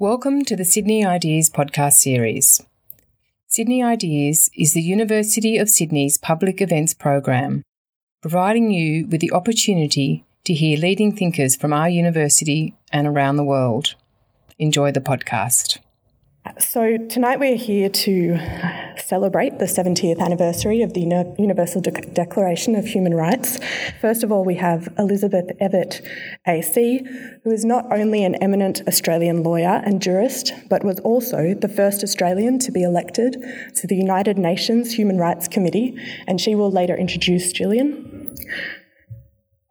Welcome to the Sydney Ideas podcast series. Sydney Ideas is the University of Sydney's public events program, providing you with the opportunity to hear leading thinkers from our university and around the world. Enjoy the podcast. So, tonight we're here to celebrate the 70th anniversary of the Universal De- Declaration of Human Rights. First of all, we have Elizabeth Evatt, AC, who is not only an eminent Australian lawyer and jurist, but was also the first Australian to be elected to the United Nations Human Rights Committee, and she will later introduce Gillian.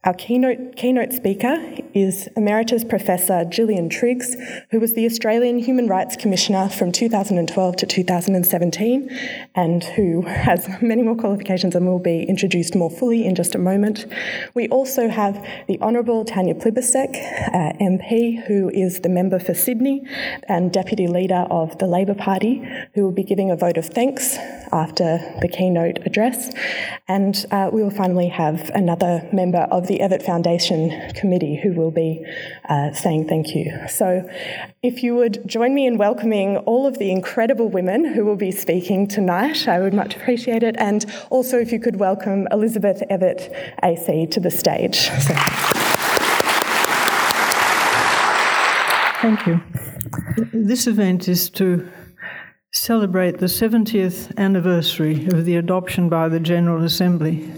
Our keynote, keynote speaker is Emeritus Professor Gillian Triggs, who was the Australian Human Rights Commissioner from 2012 to 2017, and who has many more qualifications and will be introduced more fully in just a moment. We also have the Honourable Tanya Plibersek, uh, MP, who is the member for Sydney and Deputy Leader of the Labor Party, who will be giving a vote of thanks after the keynote address. And uh, we will finally have another member of the Evatt Foundation Committee who will be uh, saying thank you. So, if you would join me in welcoming all of the incredible women who will be speaking tonight, I would much appreciate it. And also, if you could welcome Elizabeth Evatt AC to the stage. So. Thank you. This event is to celebrate the 70th anniversary of the adoption by the General Assembly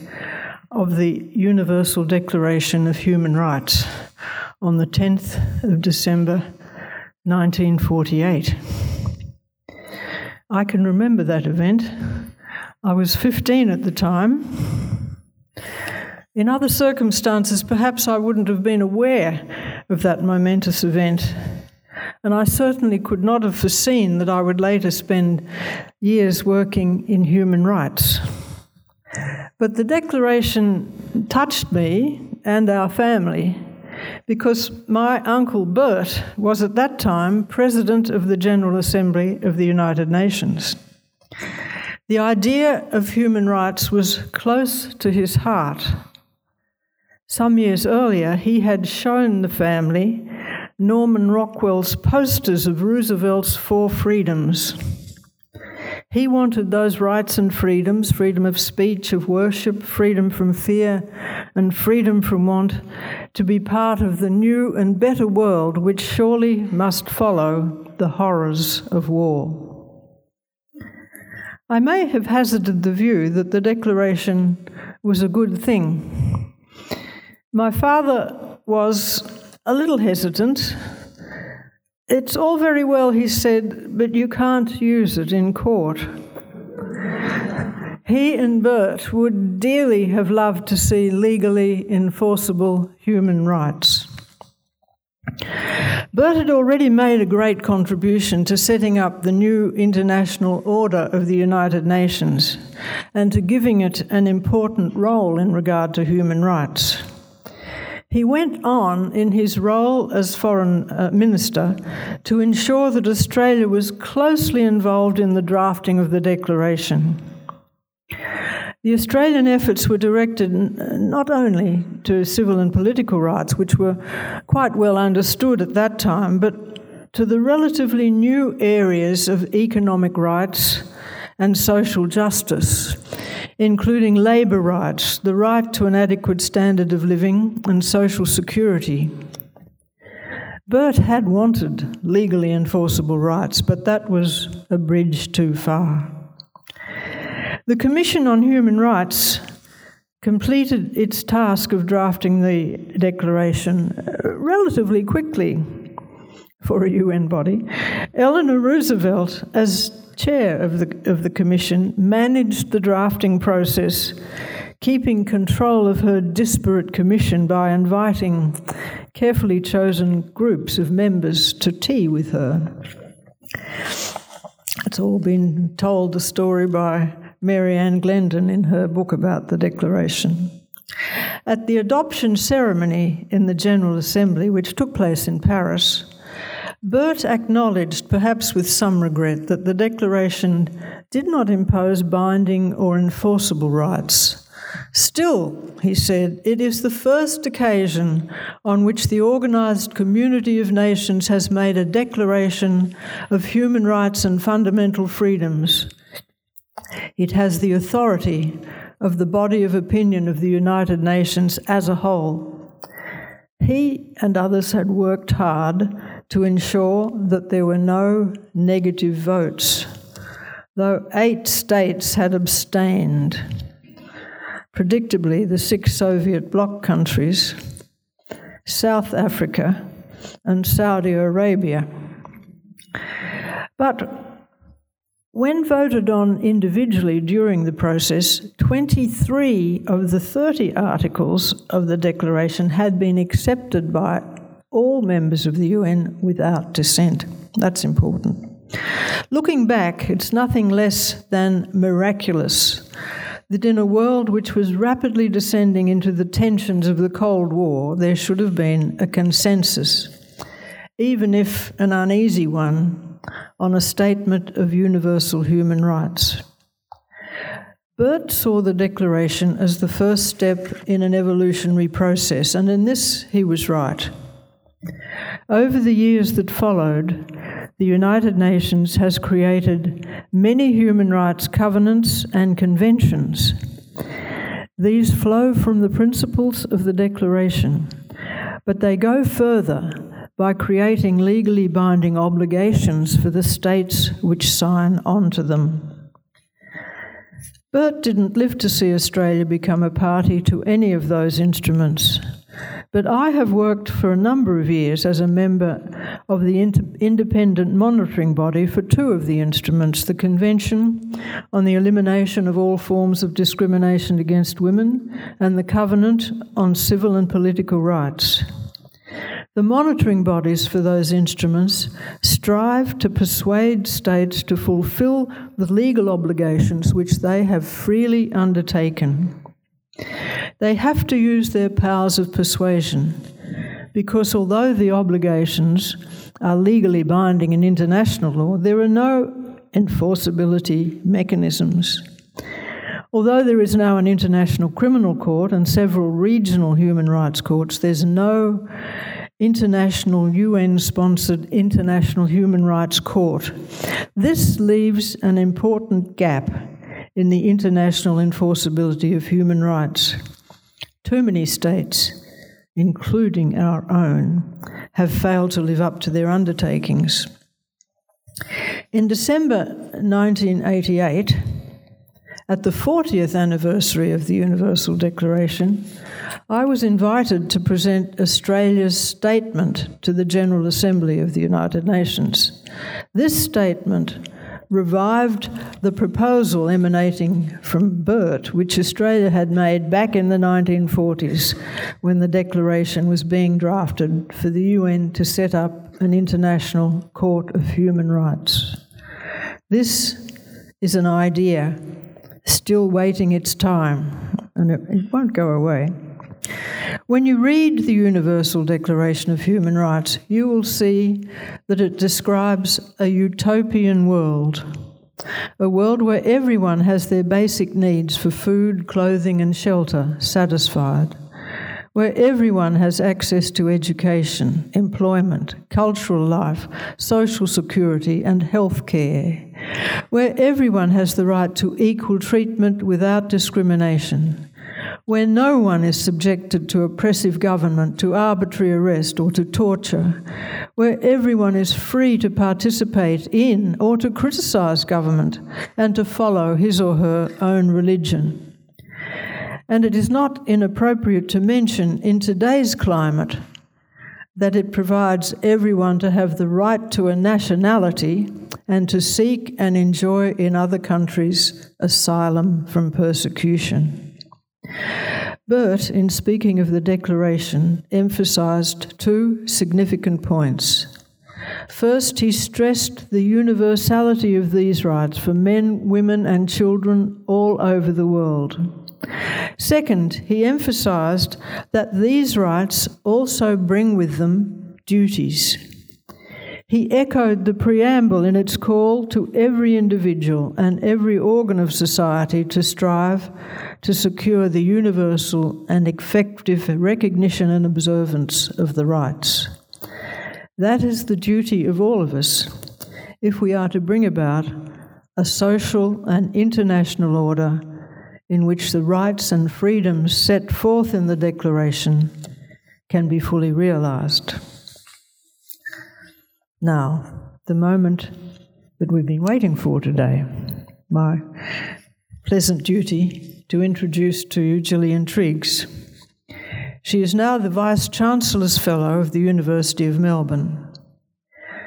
of the Universal Declaration of Human Rights on the 10th of December 1948. I can remember that event. I was 15 at the time. In other circumstances, perhaps I wouldn't have been aware of that momentous event. And I certainly could not have foreseen that I would later spend years working in human rights. But the declaration touched me and our family because my uncle Bert was at that time president of the General Assembly of the United Nations. The idea of human rights was close to his heart. Some years earlier, he had shown the family Norman Rockwell's posters of Roosevelt's Four Freedoms. He wanted those rights and freedoms freedom of speech, of worship, freedom from fear, and freedom from want to be part of the new and better world which surely must follow the horrors of war. I may have hazarded the view that the declaration was a good thing. My father was a little hesitant it's all very well, he said, but you can't use it in court. He and Bert would dearly have loved to see legally enforceable human rights. Bert had already made a great contribution to setting up the new international order of the United Nations and to giving it an important role in regard to human rights. He went on in his role as Foreign uh, Minister to ensure that Australia was closely involved in the drafting of the Declaration. The Australian efforts were directed not only to civil and political rights, which were quite well understood at that time, but to the relatively new areas of economic rights and social justice including labour rights, the right to an adequate standard of living, and social security. Bert had wanted legally enforceable rights, but that was a bridge too far. The Commission on Human Rights completed its task of drafting the declaration uh, relatively quickly for a UN body. Eleanor Roosevelt, as chair of the, of the commission, managed the drafting process, keeping control of her disparate commission by inviting carefully chosen groups of members to tea with her. It's all been told the story by Mary Ann Glendon in her book about the Declaration. At the adoption ceremony in the General Assembly, which took place in Paris, Bert acknowledged, perhaps with some regret, that the Declaration did not impose binding or enforceable rights, Still, he said, it is the first occasion on which the organised community of nations has made a declaration of human rights and fundamental freedoms. It has the authority of the body of opinion of the United Nations as a whole. He and others had worked hard to ensure that there were no negative votes, though eight states had abstained. Predictably, the six Soviet bloc countries, South Africa, and Saudi Arabia. But when voted on individually during the process, 23 of the 30 articles of the Declaration had been accepted by all members of the UN without dissent. That's important. Looking back, it's nothing less than miraculous that in a world which was rapidly descending into the tensions of the Cold War, there should have been a consensus, even if an uneasy one on a statement of universal human rights. Bert saw the Declaration as the first step in an evolutionary process, and in this he was right. Over the years that followed, the United Nations has created many human rights covenants and conventions. These flow from the principles of the Declaration, but they go further by creating legally binding obligations for the states which sign on to them. Bert didn't live to see Australia become a party to any of those instruments, but I have worked for a number of years as a member of the inter- independent monitoring body for two of the instruments the Convention on the Elimination of All Forms of Discrimination Against Women and the Covenant on Civil and Political Rights. The monitoring bodies for those instruments strive to persuade states to fulfill the legal obligations which they have freely undertaken. They have to use their powers of persuasion because although the obligations are legally binding in international law, there are no enforceability mechanisms. Although there is now an international criminal court and several regional human rights courts, there's no international UN sponsored International Human Rights Court. This leaves an important gap in the international enforceability of human rights. Too many states, including our own, have failed to live up to their undertakings. In December 1988, at the 40th anniversary of the Universal Declaration, I was invited to present Australia's statement to the General Assembly of the United Nations. This statement revived the proposal emanating from Bert, which Australia had made back in the 1940s when the Declaration was being drafted for the UN to set up an international court of human rights. This is an idea still waiting its time, and it, it won't go away. When you read the Universal Declaration of Human Rights, you will see that it describes a utopian world. A world where everyone has their basic needs for food, clothing, and shelter satisfied. Where everyone has access to education, employment, cultural life, social security, and health care. Where everyone has the right to equal treatment without discrimination where no one is subjected to oppressive government, to arbitrary arrest, or to torture, where everyone is free to participate in or to criticise government and to follow his or her own religion. And it is not inappropriate to mention in today's climate that it provides everyone to have the right to a nationality and to seek and enjoy in other countries asylum from persecution. Bert, in speaking of the Declaration, emphasised two significant points. First, he stressed the universality of these rights for men, women, and children all over the world. Second, he emphasised that these rights also bring with them duties. He echoed the preamble in its call to every individual and every organ of society to strive to secure the universal and effective recognition and observance of the rights. That is the duty of all of us if we are to bring about a social and international order in which the rights and freedoms set forth in the Declaration can be fully realized. Now, the moment that we've been waiting for today, my pleasant duty to introduce to you Gillian Triggs. She is now the Vice Chancellor's Fellow of the University of Melbourne.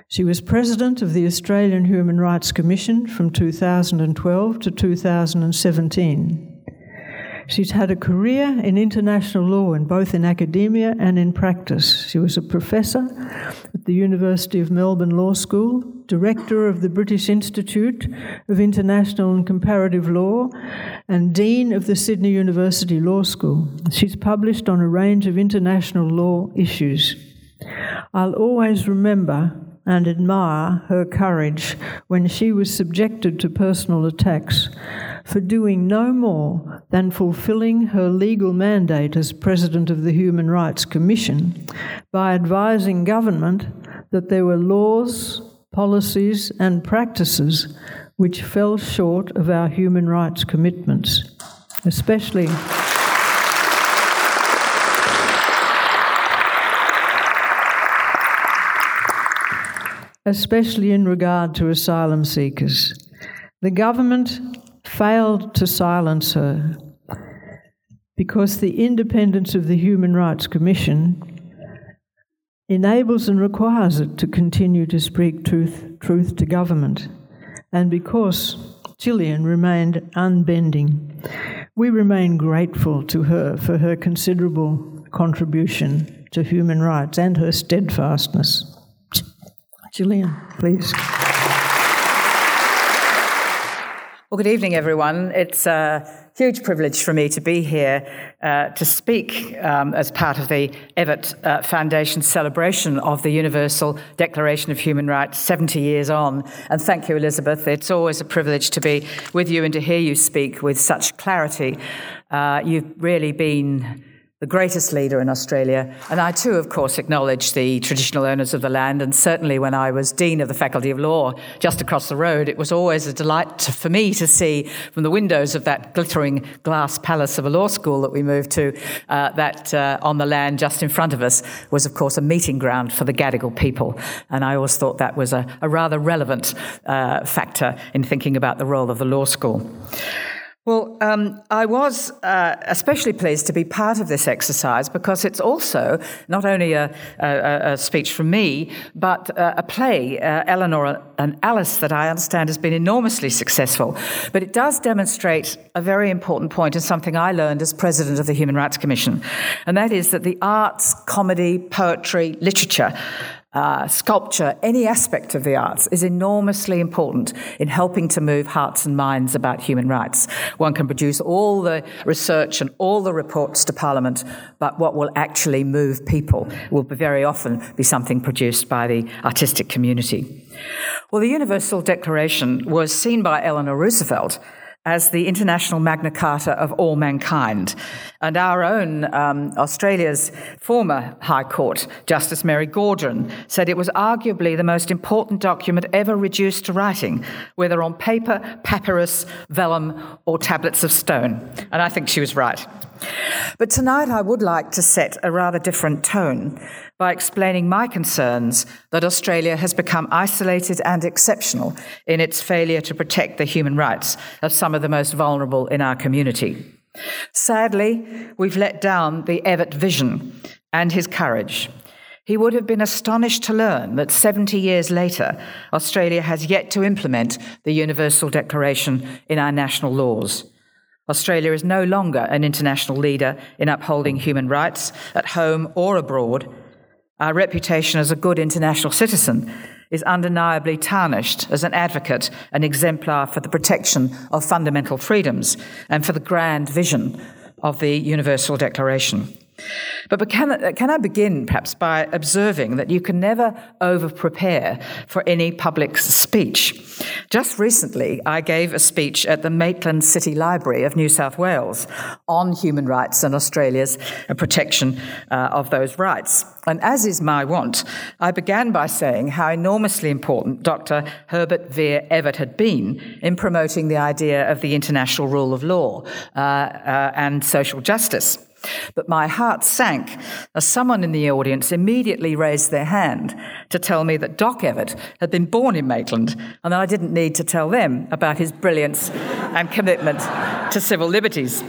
She was President of the Australian Human Rights Commission from 2012 to 2017. She's had a career in international law in both in academia and in practice. She was a professor at the University of Melbourne Law School, director of the British Institute of International and Comparative Law, and dean of the Sydney University Law School. She's published on a range of international law issues. I'll always remember and admire her courage when she was subjected to personal attacks for doing no more than fulfilling her legal mandate as President of the Human Rights Commission by advising government that there were laws, policies, and practices which fell short of our human rights commitments, especially. especially in regard to asylum seekers. The government failed to silence her because the independence of the Human Rights Commission enables and requires it to continue to speak truth, truth to government. And because Gillian remained unbending, we remain grateful to her for her considerable contribution to human rights and her steadfastness. Gillian, please. Well, good evening, everyone. It's a huge privilege for me to be here uh, to speak um, as part of the Evatt uh, Foundation celebration of the Universal Declaration of Human Rights 70 years on. And thank you, Elizabeth. It's always a privilege to be with you and to hear you speak with such clarity. Uh, you've really been the greatest leader in Australia. And I too, of course, acknowledge the traditional owners of the land. And certainly when I was Dean of the Faculty of Law just across the road, it was always a delight to, for me to see from the windows of that glittering glass palace of a law school that we moved to, uh, that uh, on the land just in front of us was, of course, a meeting ground for the Gadigal people. And I always thought that was a, a rather relevant uh, factor in thinking about the role of the law school. Well, um, I was uh, especially pleased to be part of this exercise because it's also not only a, a, a speech from me, but uh, a play, uh, Eleanor and Alice, that I understand has been enormously successful. But it does demonstrate a very important point and something I learned as president of the Human Rights Commission, and that is that the arts, comedy, poetry, literature uh, sculpture, any aspect of the arts is enormously important in helping to move hearts and minds about human rights. One can produce all the research and all the reports to Parliament, but what will actually move people will very often be something produced by the artistic community. Well, the Universal Declaration was seen by Eleanor Roosevelt as the international Magna Carta of all mankind. And our own um, Australia's former High Court, Justice Mary Gaudron, said it was arguably the most important document ever reduced to writing, whether on paper, papyrus, vellum, or tablets of stone. And I think she was right. But tonight I would like to set a rather different tone by explaining my concerns that Australia has become isolated and exceptional in its failure to protect the human rights of some of the most vulnerable in our community. Sadly, we've let down the Evatt vision and his courage. He would have been astonished to learn that 70 years later, Australia has yet to implement the Universal Declaration in our national laws. Australia is no longer an international leader in upholding human rights at home or abroad. Our reputation as a good international citizen is undeniably tarnished as an advocate, an exemplar for the protection of fundamental freedoms and for the grand vision of the Universal Declaration. But can, can I begin perhaps by observing that you can never over prepare for any public speech? Just recently, I gave a speech at the Maitland City Library of New South Wales on human rights and Australia's protection uh, of those rights. And as is my wont, I began by saying how enormously important Dr. Herbert Vere Evatt had been in promoting the idea of the international rule of law uh, uh, and social justice. But my heart sank as someone in the audience immediately raised their hand to tell me that Doc Evatt had been born in Maitland and that I didn't need to tell them about his brilliance and commitment to civil liberties.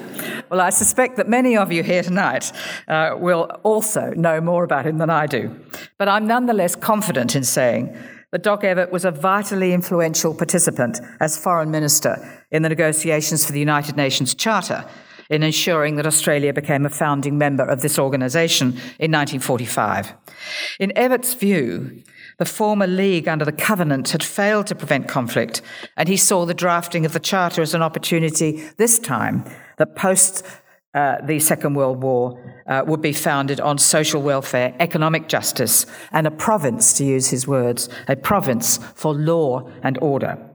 Well, I suspect that many of you here tonight uh, will also know more about him than I do. But I'm nonetheless confident in saying that Doc Evatt was a vitally influential participant as Foreign Minister in the negotiations for the United Nations Charter in ensuring that Australia became a founding member of this organisation in 1945. In Evatt's view, the former League under the Covenant had failed to prevent conflict, and he saw the drafting of the Charter as an opportunity this time that post uh, the Second World War uh, would be founded on social welfare, economic justice, and a province, to use his words, a province for law and order.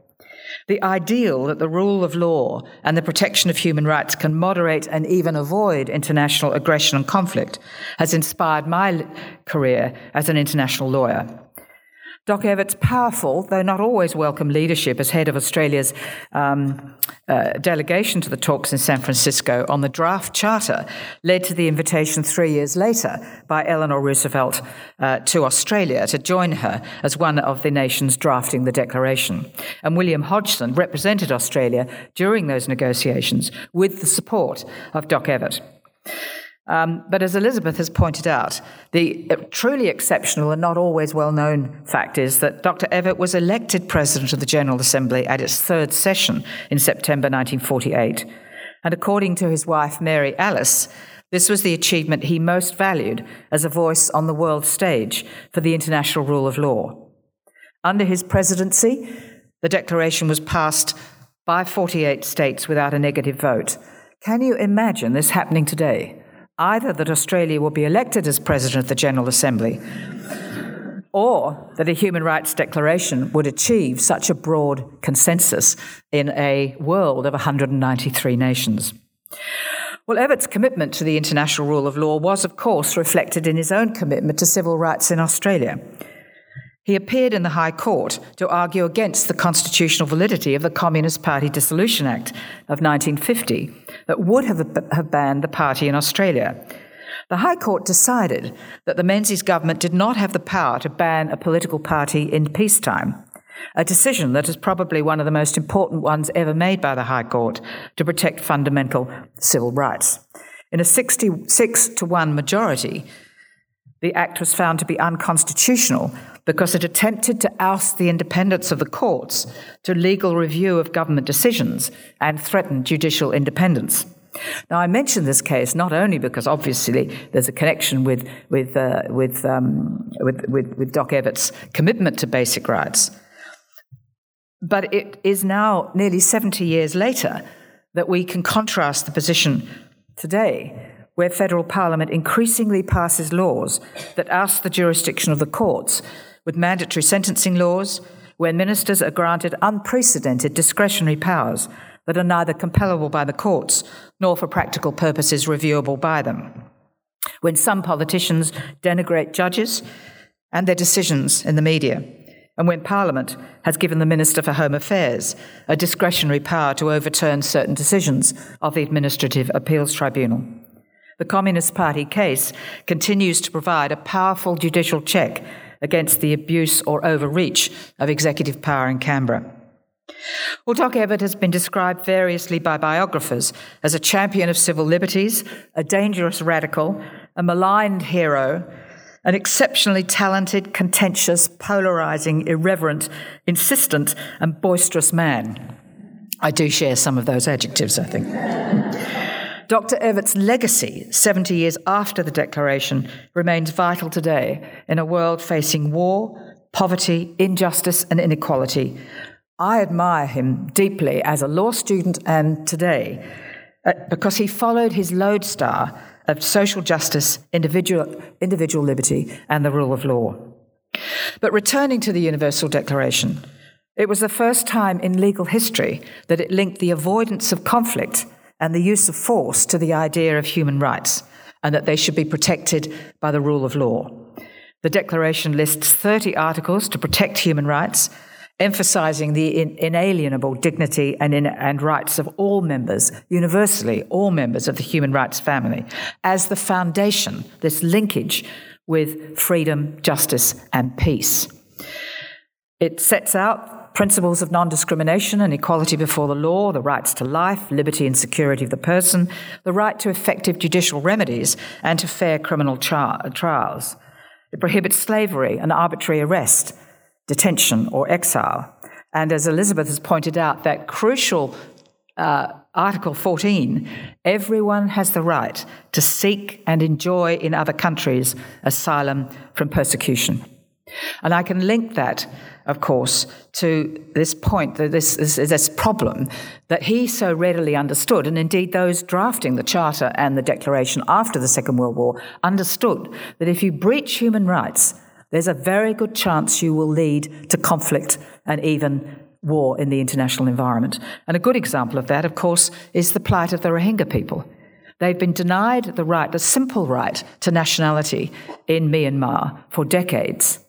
The ideal that the rule of law and the protection of human rights can moderate and even avoid international aggression and conflict has inspired my career as an international lawyer. Doc Evatt's powerful, though not always welcome, leadership as head of Australia's um, uh, delegation to the talks in San Francisco on the draft charter led to the invitation three years later by Eleanor Roosevelt uh, to Australia to join her as one of the nations drafting the declaration. And William Hodgson represented Australia during those negotiations with the support of Doc Evatt. Um, but as Elizabeth has pointed out, the uh, truly exceptional and not always well known fact is that Dr. Evatt was elected President of the General Assembly at its third session in September 1948. And according to his wife, Mary Alice, this was the achievement he most valued as a voice on the world stage for the international rule of law. Under his presidency, the declaration was passed by 48 states without a negative vote. Can you imagine this happening today? Either that Australia will be elected as President of the General Assembly or that a human rights declaration would achieve such a broad consensus in a world of 193 nations. Well, Evatt's commitment to the international rule of law was, of course, reflected in his own commitment to civil rights in Australia. He appeared in the High Court to argue against the constitutional validity of the Communist Party Dissolution Act of 1950 that would have, have banned the party in Australia. The High Court decided that the Menzies government did not have the power to ban a political party in peacetime, a decision that is probably one of the most important ones ever made by the High Court to protect fundamental civil rights. In a 66 to 1 majority, the act was found to be unconstitutional because it attempted to oust the independence of the courts to legal review of government decisions and threatened judicial independence. Now, I mention this case not only because obviously there's a connection with, with, uh, with, um, with, with, with Doc Evatt's commitment to basic rights, but it is now nearly 70 years later that we can contrast the position today where federal parliament increasingly passes laws that oust the jurisdiction of the courts, with mandatory sentencing laws, where ministers are granted unprecedented discretionary powers that are neither compellable by the courts nor for practical purposes reviewable by them. When some politicians denigrate judges and their decisions in the media, and when Parliament has given the Minister for Home Affairs a discretionary power to overturn certain decisions of the Administrative Appeals Tribunal. The Communist Party case continues to provide a powerful judicial check against the abuse or overreach of executive power in Canberra. Well, Doc Evatt has been described variously by biographers as a champion of civil liberties, a dangerous radical, a maligned hero, an exceptionally talented, contentious, polarizing, irreverent, insistent, and boisterous man. I do share some of those adjectives, I think. Dr. Evatt's legacy, 70 years after the Declaration, remains vital today in a world facing war, poverty, injustice, and inequality. I admire him deeply as a law student and today uh, because he followed his lodestar of social justice, individual, individual liberty, and the rule of law. But returning to the Universal Declaration, it was the first time in legal history that it linked the avoidance of conflict and the use of force to the idea of human rights, and that they should be protected by the rule of law. The Declaration lists 30 articles to protect human rights, emphasizing the inalienable dignity and, in, and rights of all members, universally, all members of the human rights family, as the foundation, this linkage with freedom, justice, and peace. It sets out principles of non discrimination and equality before the law, the rights to life, liberty, and security of the person, the right to effective judicial remedies, and to fair criminal tra- trials. It prohibits slavery and arbitrary arrest detention, or exile. And as Elizabeth has pointed out, that crucial uh, Article 14 everyone has the right to seek and enjoy in other countries asylum from persecution. And I can link that, of course, to this point, this, this, this problem that he so readily understood, and indeed those drafting the Charter and the Declaration after the Second World War understood that if you breach human rights, there's a very good chance you will lead to conflict and even war in the international environment. And a good example of that, of course, is the plight of the Rohingya people. They've been denied the right, the simple right to nationality in Myanmar for decades.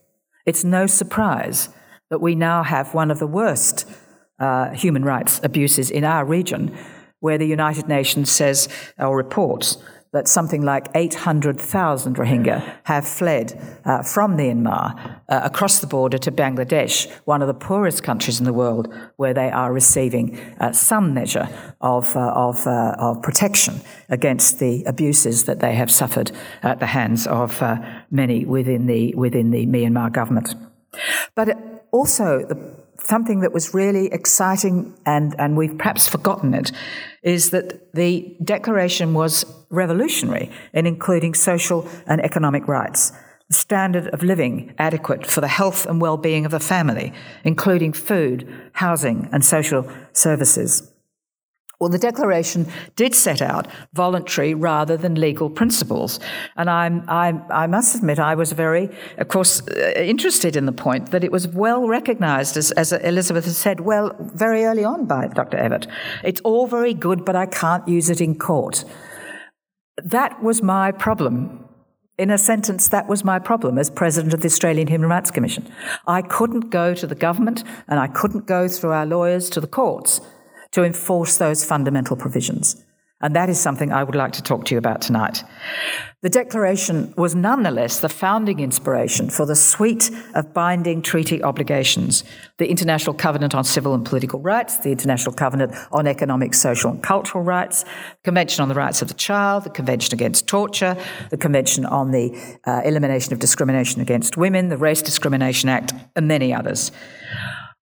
It's no surprise that we now have one of the worst uh, human rights abuses in our region, where the United Nations says or reports that something like 800,000 Rohingya have fled uh, from Myanmar uh, across the border to Bangladesh, one of the poorest countries in the world, where they are receiving uh, some measure of, uh, of, uh, of, protection against the abuses that they have suffered at the hands of uh, many within the, within the Myanmar government. But also, the something that was really exciting, and, and we've perhaps forgotten it, is that the declaration was revolutionary in including social and economic rights, the standard of living adequate for the health and well-being of the family, including food, housing, and social services. Well, the Declaration did set out voluntary rather than legal principles. And I'm, I'm, i must admit, I was very, of course, uh, interested in the point that it was well recognized, as, as Elizabeth has said, well, very early on by Dr. Evatt. It's all very good, but I can't use it in court. That was my problem. In a sentence, that was my problem as president of the Australian Human Rights Commission. I couldn't go to the government and I couldn't go through our lawyers to the courts to enforce those fundamental provisions. And that is something I would like to talk to you about tonight. The Declaration was nonetheless the founding inspiration for the suite of binding treaty obligations the International Covenant on Civil and Political Rights, the International Covenant on Economic, Social, and Cultural Rights, the Convention on the Rights of the Child, the Convention Against Torture, the Convention on the uh, Elimination of Discrimination Against Women, the Race Discrimination Act, and many others.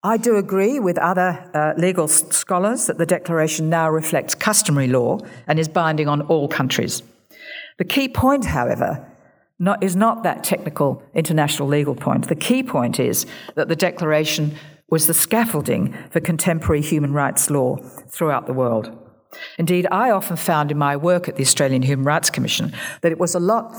I do agree with other uh, legal scholars that the Declaration now reflects customary law and is binding on all countries. The key point, however, not, is not that technical international legal point. The key point is that the Declaration was the scaffolding for contemporary human rights law throughout the world. Indeed, I often found in my work at the Australian Human Rights Commission that it was a lot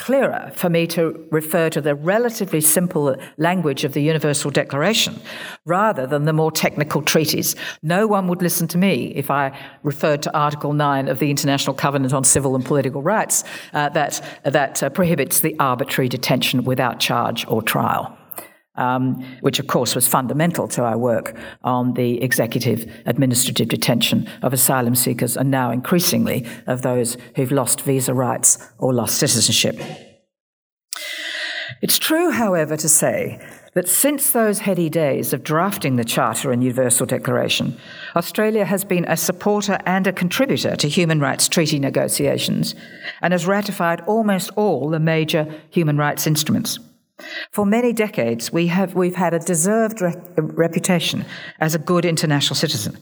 clearer for me to refer to the relatively simple language of the Universal Declaration rather than the more technical treaties. No one would listen to me if I referred to Article 9 of the International Covenant on Civil and Political Rights uh, that, that uh, prohibits the arbitrary detention without charge or trial um, which of course was fundamental to our work on the executive administrative detention of asylum seekers and now increasingly of those who've lost visa rights or lost citizenship. It's true, however, to say that since those heady days of drafting the Charter and Universal Declaration, Australia has been a supporter and a contributor to human rights treaty negotiations and has ratified almost all the major human rights instruments. For many decades, we have, we've had a deserved re- reputation as a good international citizen.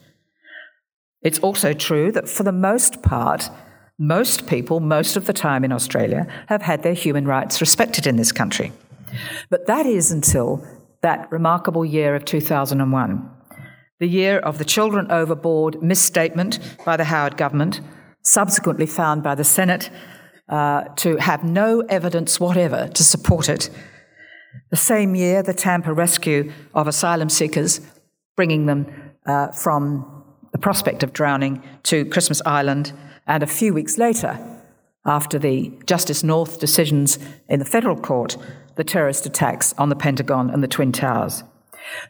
It's also true that for the most part, most people, most of the time in Australia, have had their human rights respected in this country. But that is until that remarkable year of 2001, the year of the Children Overboard misstatement by the Howard government, subsequently found by the Senate uh, to have no evidence whatever to support it. The same year, the Tampa rescue of asylum seekers, bringing them uh, from the prospect of drowning to Christmas Island, and a few weeks later, after the Justice North decisions in the federal court, the terrorist attacks on the Pentagon and the Twin Towers.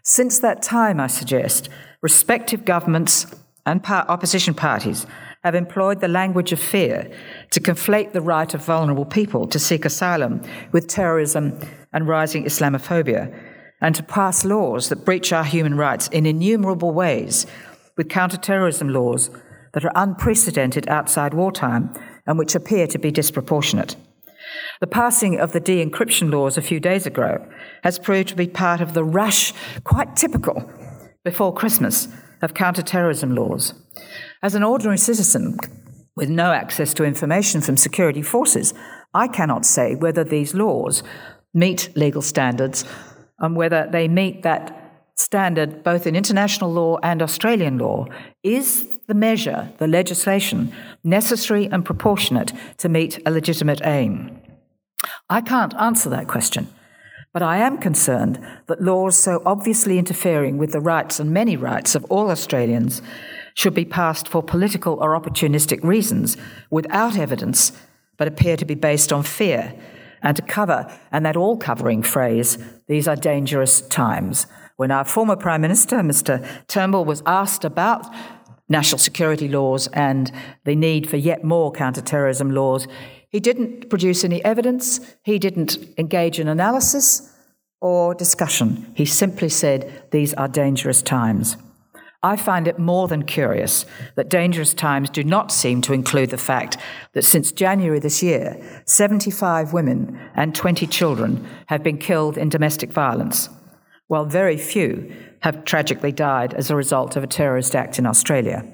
Since that time, I suggest, respective governments and par- opposition parties have employed the language of fear to conflate the right of vulnerable people to seek asylum with terrorism and rising Islamophobia, and to pass laws that breach our human rights in innumerable ways, with counterterrorism laws that are unprecedented outside wartime and which appear to be disproportionate. The passing of the de encryption laws a few days ago has proved to be part of the rush, quite typical, before Christmas, of counterterrorism laws. As an ordinary citizen with no access to information from security forces, I cannot say whether these laws meet legal standards and whether they meet that standard both in international law and Australian law. Is the measure, the legislation, necessary and proportionate to meet a legitimate aim? I can't answer that question, but I am concerned that laws so obviously interfering with the rights and many rights of all Australians should be passed for political or opportunistic reasons without evidence, but appear to be based on fear and to cover, and that all covering phrase, these are dangerous times. When our former Prime Minister, Mr. Turnbull, was asked about national security laws and the need for yet more counterterrorism laws, he didn't produce any evidence, he didn't engage in analysis or discussion. He simply said, These are dangerous times. I find it more than curious that dangerous times do not seem to include the fact that since January this year, 75 women and 20 children have been killed in domestic violence, while very few have tragically died as a result of a terrorist act in Australia.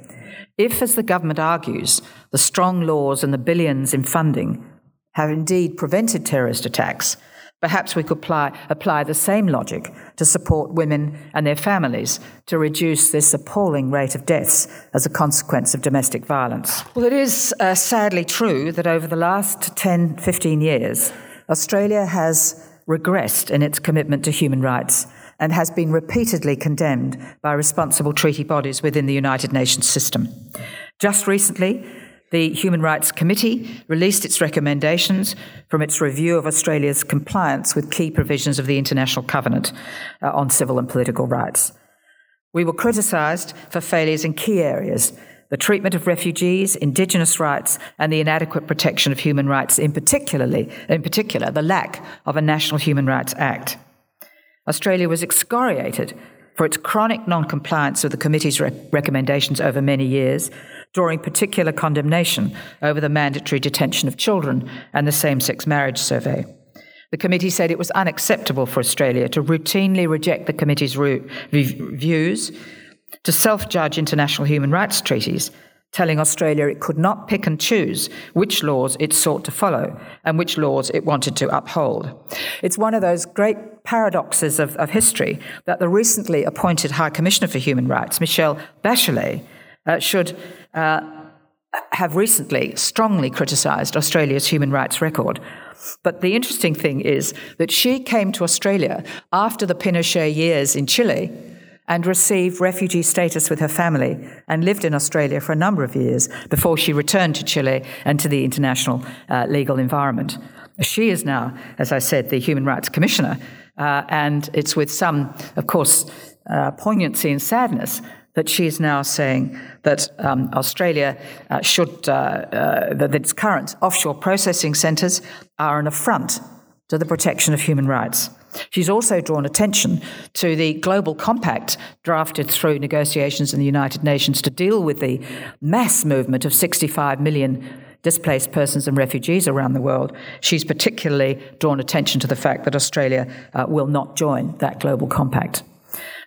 If, as the government argues, the strong laws and the billions in funding have indeed prevented terrorist attacks, perhaps we could apply, apply the same logic to support women and their families to reduce this appalling rate of deaths as a consequence of domestic violence. Well, it is uh, sadly true that over the last 10, 15 years, Australia has regressed in its commitment to human rights and has been repeatedly condemned by responsible treaty bodies within the United Nations system. Just recently, the Human Rights Committee released its recommendations from its review of Australia's compliance with key provisions of the International Covenant uh, on Civil and Political Rights. We were criticised for failures in key areas the treatment of refugees, indigenous rights, and the inadequate protection of human rights, in, particularly, in particular, the lack of a National Human Rights Act. Australia was excoriated for its chronic non compliance with the committee's re- recommendations over many years, drawing particular condemnation over the mandatory detention of children and the same sex marriage survey. The committee said it was unacceptable for Australia to routinely reject the committee's views, to self judge international human rights treaties, telling Australia it could not pick and choose which laws it sought to follow and which laws it wanted to uphold. It's one of those great paradoxes of, of history that the recently appointed High Commissioner for Human Rights, Michelle Bachelet, uh, should uh, have recently strongly criticised Australia's human rights record. But the interesting thing is that she came to Australia after the Pinochet years in Chile and received refugee status with her family and lived in Australia for a number of years before she returned to Chile and to the international uh, legal environment. She is now, as I said, the Human Rights Commissioner, uh, and it's with some, of course, uh, poignancy and sadness that she is now saying that um, Australia uh, should, uh, uh, that its current offshore processing centres are an affront to the protection of human rights. She's also drawn attention to the global compact drafted through negotiations in the United Nations to deal with the mass movement of 65 million displaced persons and refugees around the world. She's particularly drawn attention to the fact that Australia uh, will not join that global compact.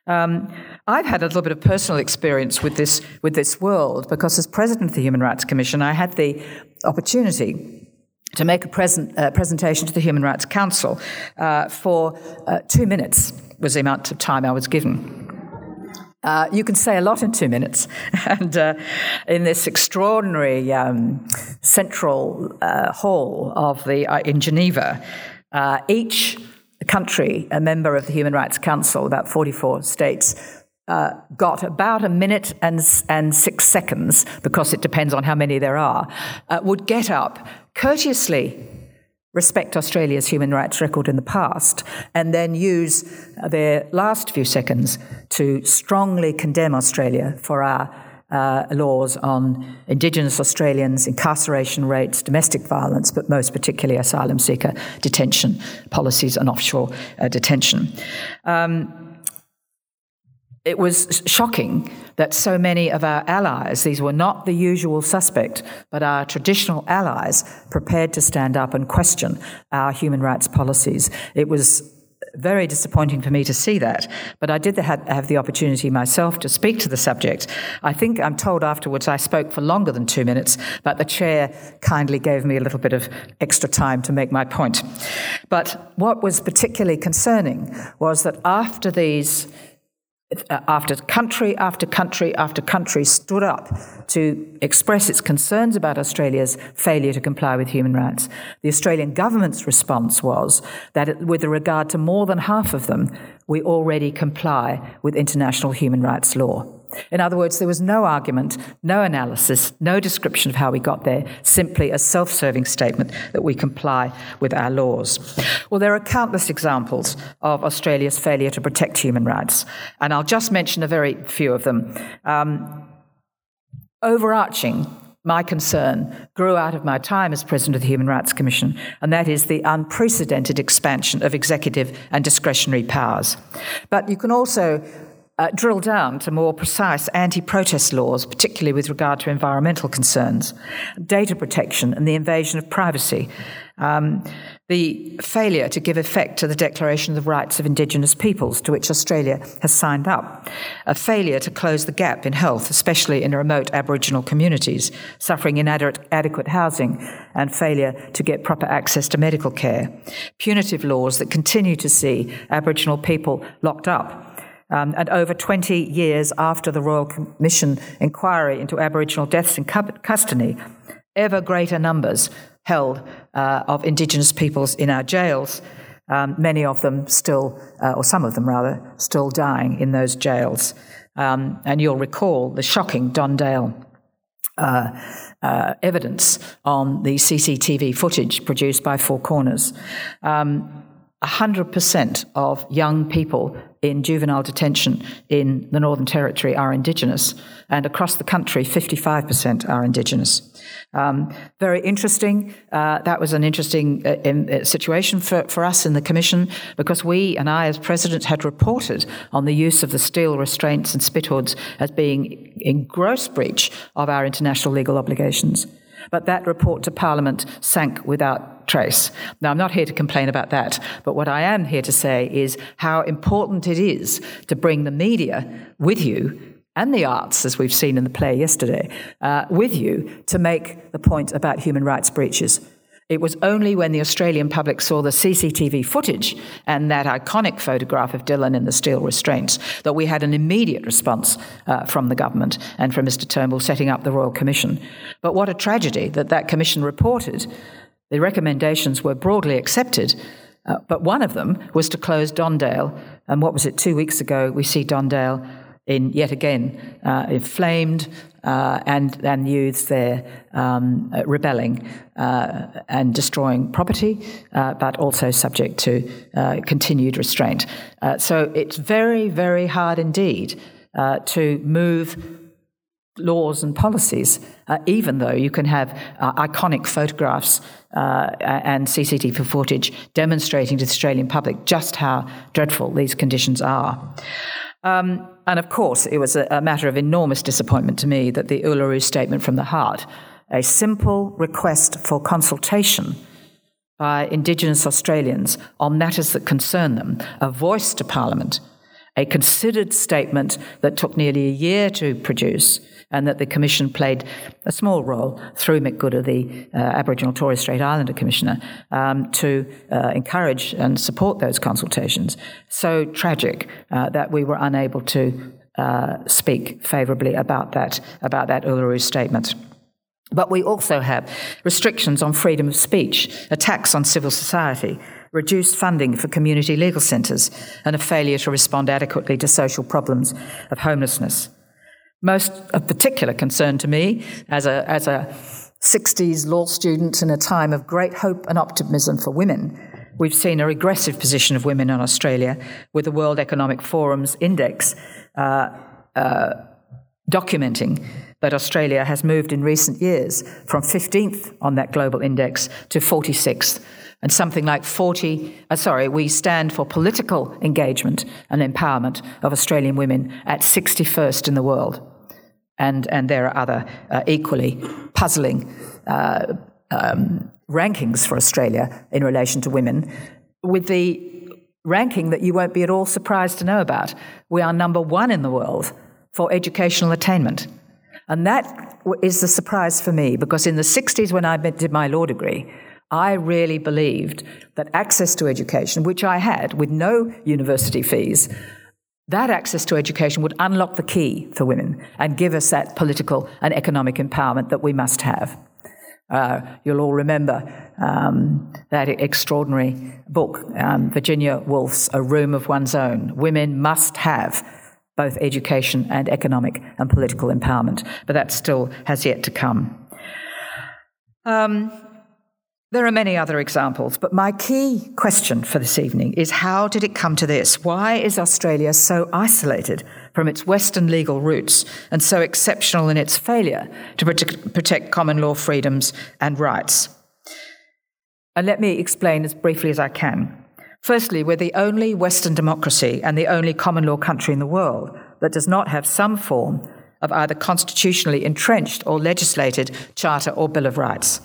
Um, I've had a little bit of personal experience with this with this world because, as president of the Human Rights Commission, I had the opportunity to make a present, uh, presentation to the Human Rights Council uh, for uh, two minutes was the amount of time I was given. Uh, you can say a lot in two minutes. And uh, in this extraordinary um, central uh, hall of the, uh, in Geneva, uh, each country, a member of the Human Rights Council, about 44 states, uh, got about a minute and, and six seconds, because it depends on how many there are, would get up courteously respect Australia's human rights record in the past, and then use their last few seconds to strongly condemn Australia for our uh, laws on Indigenous Australians, incarceration rates, domestic violence, but most particularly asylum seeker detention policies and offshore uh, detention. Um, it was shocking that so many of our allies, these were not the usual suspect, but our traditional allies, prepared to stand up and question our human rights policies. It was very disappointing for me to see that, but I did have the opportunity myself to speak to the subject. I think I'm told afterwards I spoke for longer than two minutes, but the chair kindly gave me a little bit of extra time to make my point. But what was particularly concerning was that after these Uh, after country after country after country stood up to express its concerns about Australia's failure to comply with human rights, the Australian government's response was that, with regard to more than half of them, we already comply with international human rights law. In other words, there was no argument, no analysis, no description of how we got there, simply a self serving statement that we comply with our laws. Well, there are countless examples of Australia's failure to protect human rights, and I'll just mention a very few of them. Um, overarching my concern grew out of my time as President of the Human Rights Commission, and that is the unprecedented expansion of executive and discretionary powers. But you can also uh, drill down to more precise anti protest laws, particularly with regard to environmental concerns, data protection, and the invasion of privacy. Um, the failure to give effect to the Declaration of the Rights of Indigenous Peoples, to which Australia has signed up, a failure to close the gap in health, especially in remote Aboriginal communities, suffering inadequate housing, and failure to get proper access to medical care, punitive laws that continue to see Aboriginal people locked up um, and over 20 years after the Royal Commission inquiry into Aboriginal deaths in custody, ever greater numbers held uh, of Indigenous peoples in our jails, um, many of them still, uh, or some of them rather, still dying in those jails. Um, and you'll recall the shocking Don Dale uh, uh, evidence on the CCTV footage produced by Four Corners. Um, 100% of young people in juvenile detention in the Northern Territory are Indigenous, and across the country, 55% are Indigenous. Um, very interesting. Uh, that was an interesting uh, in, uh, situation for, for us in the Commission because we and I, as President, had reported on the use of the steel restraints and spit hoods as being in gross breach of our international legal obligations. But that report to Parliament sank without trace. Now, I'm not here to complain about that, but what I am here to say is how important it is to bring the media with you and the arts, as we've seen in the play yesterday, uh, with you to make the point about human rights breaches. It was only when the Australian public saw the CCTV footage and that iconic photograph of Dylan in the steel restraints that we had an immediate response uh, from the government and from Mr Turnbull setting up the Royal Commission. But what a tragedy that that commission reported. The recommendations were broadly accepted, uh, but one of them was to close Don Dale. And what was it, two weeks ago, we see Don Dale in yet again uh, inflamed uh, and and youths there um, rebelling uh, and destroying property, uh, but also subject to uh, continued restraint. Uh, so it's very very hard indeed to move laws and policies, even though you can have iconic photographs and CCTV footage demonstrating to the Australian public just how dreadful these conditions are. Um, and of course, it was a, a, matter of enormous disappointment to me that the Uluru Statement from the Heart, a simple request for consultation by Indigenous Australians on matters that concern them, a voice to Parliament, a considered statement that took nearly a year to produce, and that the Commission played a small role through Gooda, the uh, Aboriginal Torres Strait Islander Commissioner, um, to uh, encourage and support those consultations. So tragic uh, that we were unable to uh, speak favourably about that, about that Uluru statement. But we also have restrictions on freedom of speech, attacks on civil society, reduced funding for community legal centres, and a failure to respond adequately to social problems of homelessness. Most of particular concern to me as a, as a 60s law student in a time of great hope and optimism for women, we've seen a regressive position of women in Australia with the World Economic Forum's index uh, uh, documenting that Australia has moved in recent years from 15th on that global index to 46th. And something like 40, uh, sorry, we stand for political engagement and empowerment of Australian women at 61st in the world. And, and there are other uh, equally puzzling uh, um, rankings for Australia in relation to women, with the ranking that you won't be at all surprised to know about. We are number one in the world for educational attainment. And that is the surprise for me because in the 60s, when I did my law degree, I really believed that access to education, which I had with no university fees, that access to education would unlock the key for women and give us that political and economic empowerment that we must have. Uh, you'll all remember um, that extraordinary book, um, Virginia Woolf's A Room of One's Own. Women must have both education and economic and political empowerment, but that still has yet to come. Um, there are many other examples, but my key question for this evening is how did it come to this? Why is Australia so isolated from its Western legal roots and so exceptional in its failure to protect common law freedoms and rights? And let me explain as briefly as I can. Firstly, we're the only Western democracy and the only common law country in the world that does not have some form of either constitutionally entrenched or legislated Charter or Bill of Rights.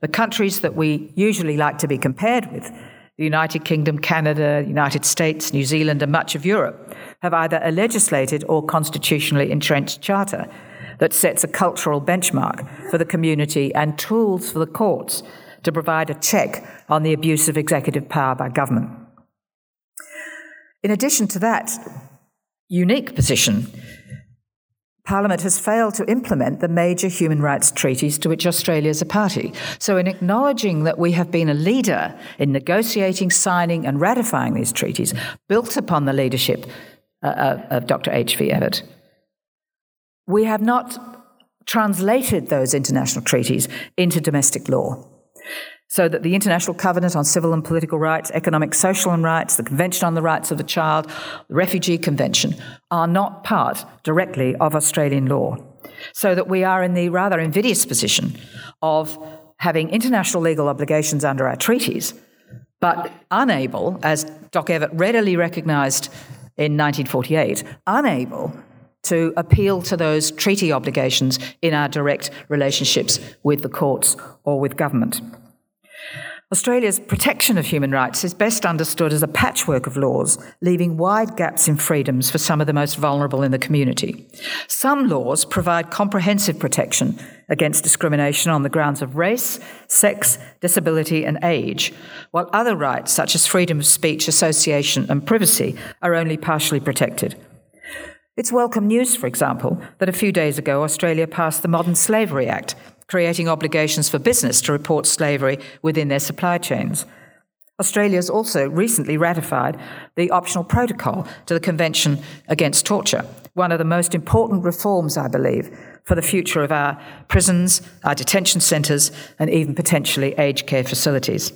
The countries that we usually like to be compared with, the United Kingdom, Canada, United States, New Zealand, and much of Europe, have either a legislated or constitutionally entrenched charter that sets a cultural benchmark for the community and tools for the courts to provide a check on the abuse of executive power by government. In addition to that unique position, Parliament has failed to implement the major human rights treaties to which Australia is a party. So, in acknowledging that we have been a leader in negotiating, signing, and ratifying these treaties, built upon the leadership uh, uh of Dr. H.V. Evatt, we have not translated those international treaties into domestic law so that the International Covenant on Civil and Political Rights, Economic, Social and Rights, the Convention on the Rights of the Child, the Refugee Convention are not part directly of Australian law. So that we are in the rather invidious position of having international legal obligations under our treaties, but unable, as Doc Evatt readily recognised in 1948, unable to appeal to those treaty obligations in our direct relationships with the courts or with government. Australia's protection of human rights is best understood as a patchwork of laws, leaving wide gaps in freedoms for some of the most vulnerable in the community. Some laws provide comprehensive protection against discrimination on the grounds of race, sex, disability, and age, while other rights, such as freedom of speech, association, and privacy, are only partially protected. It's welcome news, for example, that a few days ago Australia passed the Modern Slavery Act, creating obligations for business to report slavery within their supply chains. Australia has also recently ratified the optional protocol to the Convention Against Torture, one of the most important reforms, I believe, for the future of our prisons, our detention centres, and even potentially aged care facilities.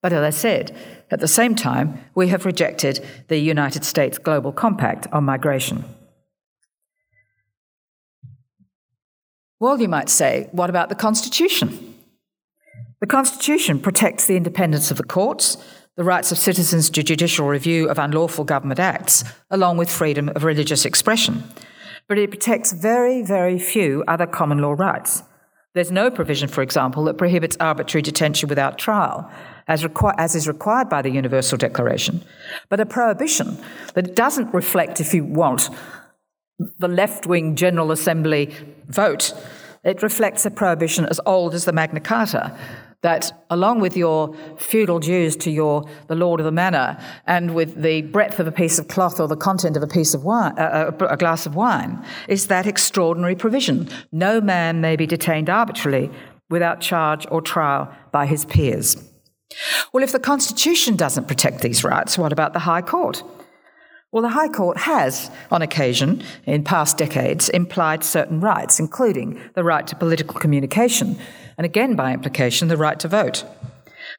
But as I said, at the same time, we have rejected the United States Global Compact on migration. Well, you might say, what about the Constitution? The Constitution protects the independence of the courts, the rights of citizens to judicial review of unlawful government acts, along with freedom of religious expression. But it protects very, very few other common law rights. There's no provision, for example, that prohibits arbitrary detention without trial, as, requ- as, is required by the Universal Declaration, but a prohibition that doesn't reflect, if you want, the left wing General Assembly vote, it reflects a prohibition as old as the Magna Carta that along with your feudal dues to your the lord of the manor and with the breadth of a piece of cloth or the content of a piece of wine uh, a glass of wine is that extraordinary provision. No man may be detained arbitrarily without charge or trial by his peers. Well if the constitution doesn't protect these rights what about the high court well, the High Court has, on occasion, in past decades, implied certain rights, including the right to political communication, and again, by implication, the right to vote.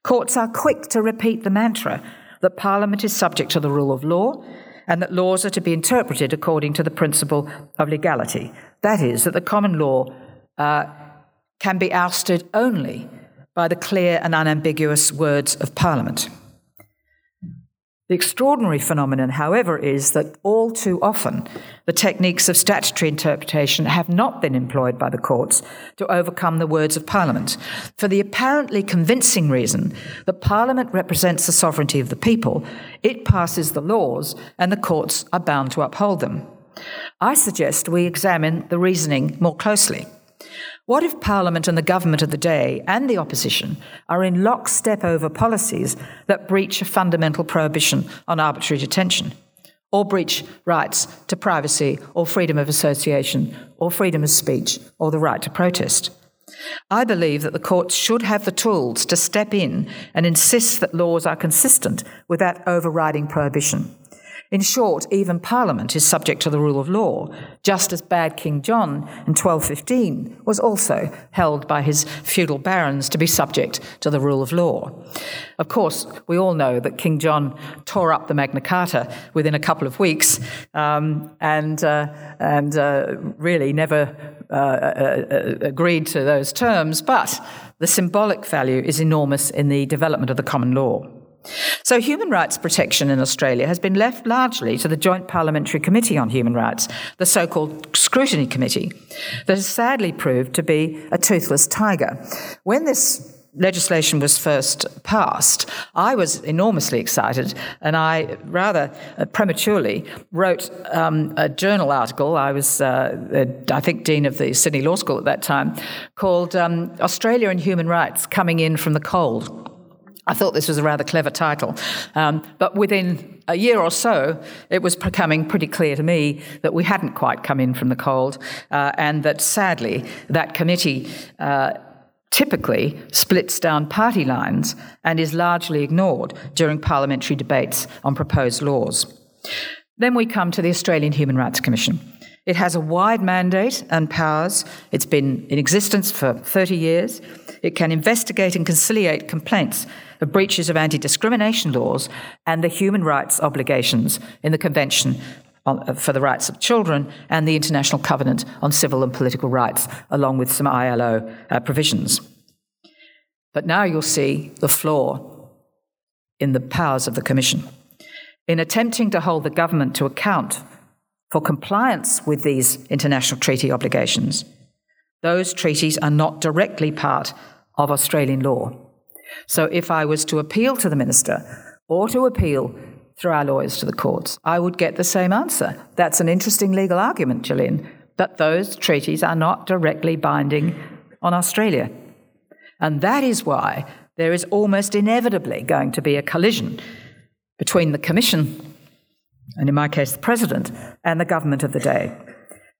Courts are quick to repeat the mantra that Parliament is subject to the rule of law and that laws are to be interpreted according to the principle of legality. That is, that the common law uh, can be ousted only by the clear and unambiguous words of Parliament. The extraordinary phenomenon, however, is that all too often the techniques of statutory interpretation have not been employed by the courts to overcome the words of Parliament, for the apparently convincing reason that Parliament represents the sovereignty of the people, it passes the laws, and the courts are bound to uphold them. I suggest we examine the reasoning more closely. What if Parliament and the government of the day and the opposition are in lockstep over policies that breach a fundamental prohibition on arbitrary detention, or breach rights to privacy or freedom of association or freedom of speech or the right to protest? I believe that the courts should have the tools to step in and insist that laws are consistent with that overriding prohibition. In short, even Parliament is subject to the rule of law, just as bad King John in 1215 was also held by his feudal barons to be subject to the rule of law. Of course, we all know that King John tore up the Magna Carta within a couple of weeks um, and, uh, and uh, really never uh, uh, uh agreed to those terms, but the symbolic value is enormous in the development of the common law. So, human rights protection in Australia has been left largely to the Joint Parliamentary Committee on Human Rights, the so called Scrutiny Committee, that has sadly proved to be a toothless tiger. When this legislation was first passed, I was enormously excited, and I rather uh, prematurely wrote um, a journal article. I was, uh, I think, dean of the Sydney Law School at that time, called um, Australia and Human Rights Coming In from the Cold. I thought this was a rather clever title. Um, but within a year or so, it was becoming pretty clear to me that we hadn't quite come in from the cold, uh, and that sadly, that committee. Uh, typically splits down party lines and is largely ignored during parliamentary debates on proposed laws. Then we come to the Australian Human Rights Commission. It has a wide mandate and powers. It's been in existence for 30 years. It can investigate and conciliate complaints of breaches of anti discrimination laws and the human rights obligations in the Convention uh, for the Rights of Children and the International Covenant on Civil and Political Rights, along with some ILO uh, provisions. But now you'll see the flaw in the powers of the Commission. In attempting to hold the government to account for compliance with these international treaty obligations, those treaties are not directly part of Australian law. So if I was to appeal to the minister or to appeal through our lawyers to the courts, I would get the same answer. That's an interesting legal argument, Gillian, but those treaties are not directly binding on Australia. And that is why there is almost inevitably going to be a collision between the Commission, and in my case, the President, and the government of the day.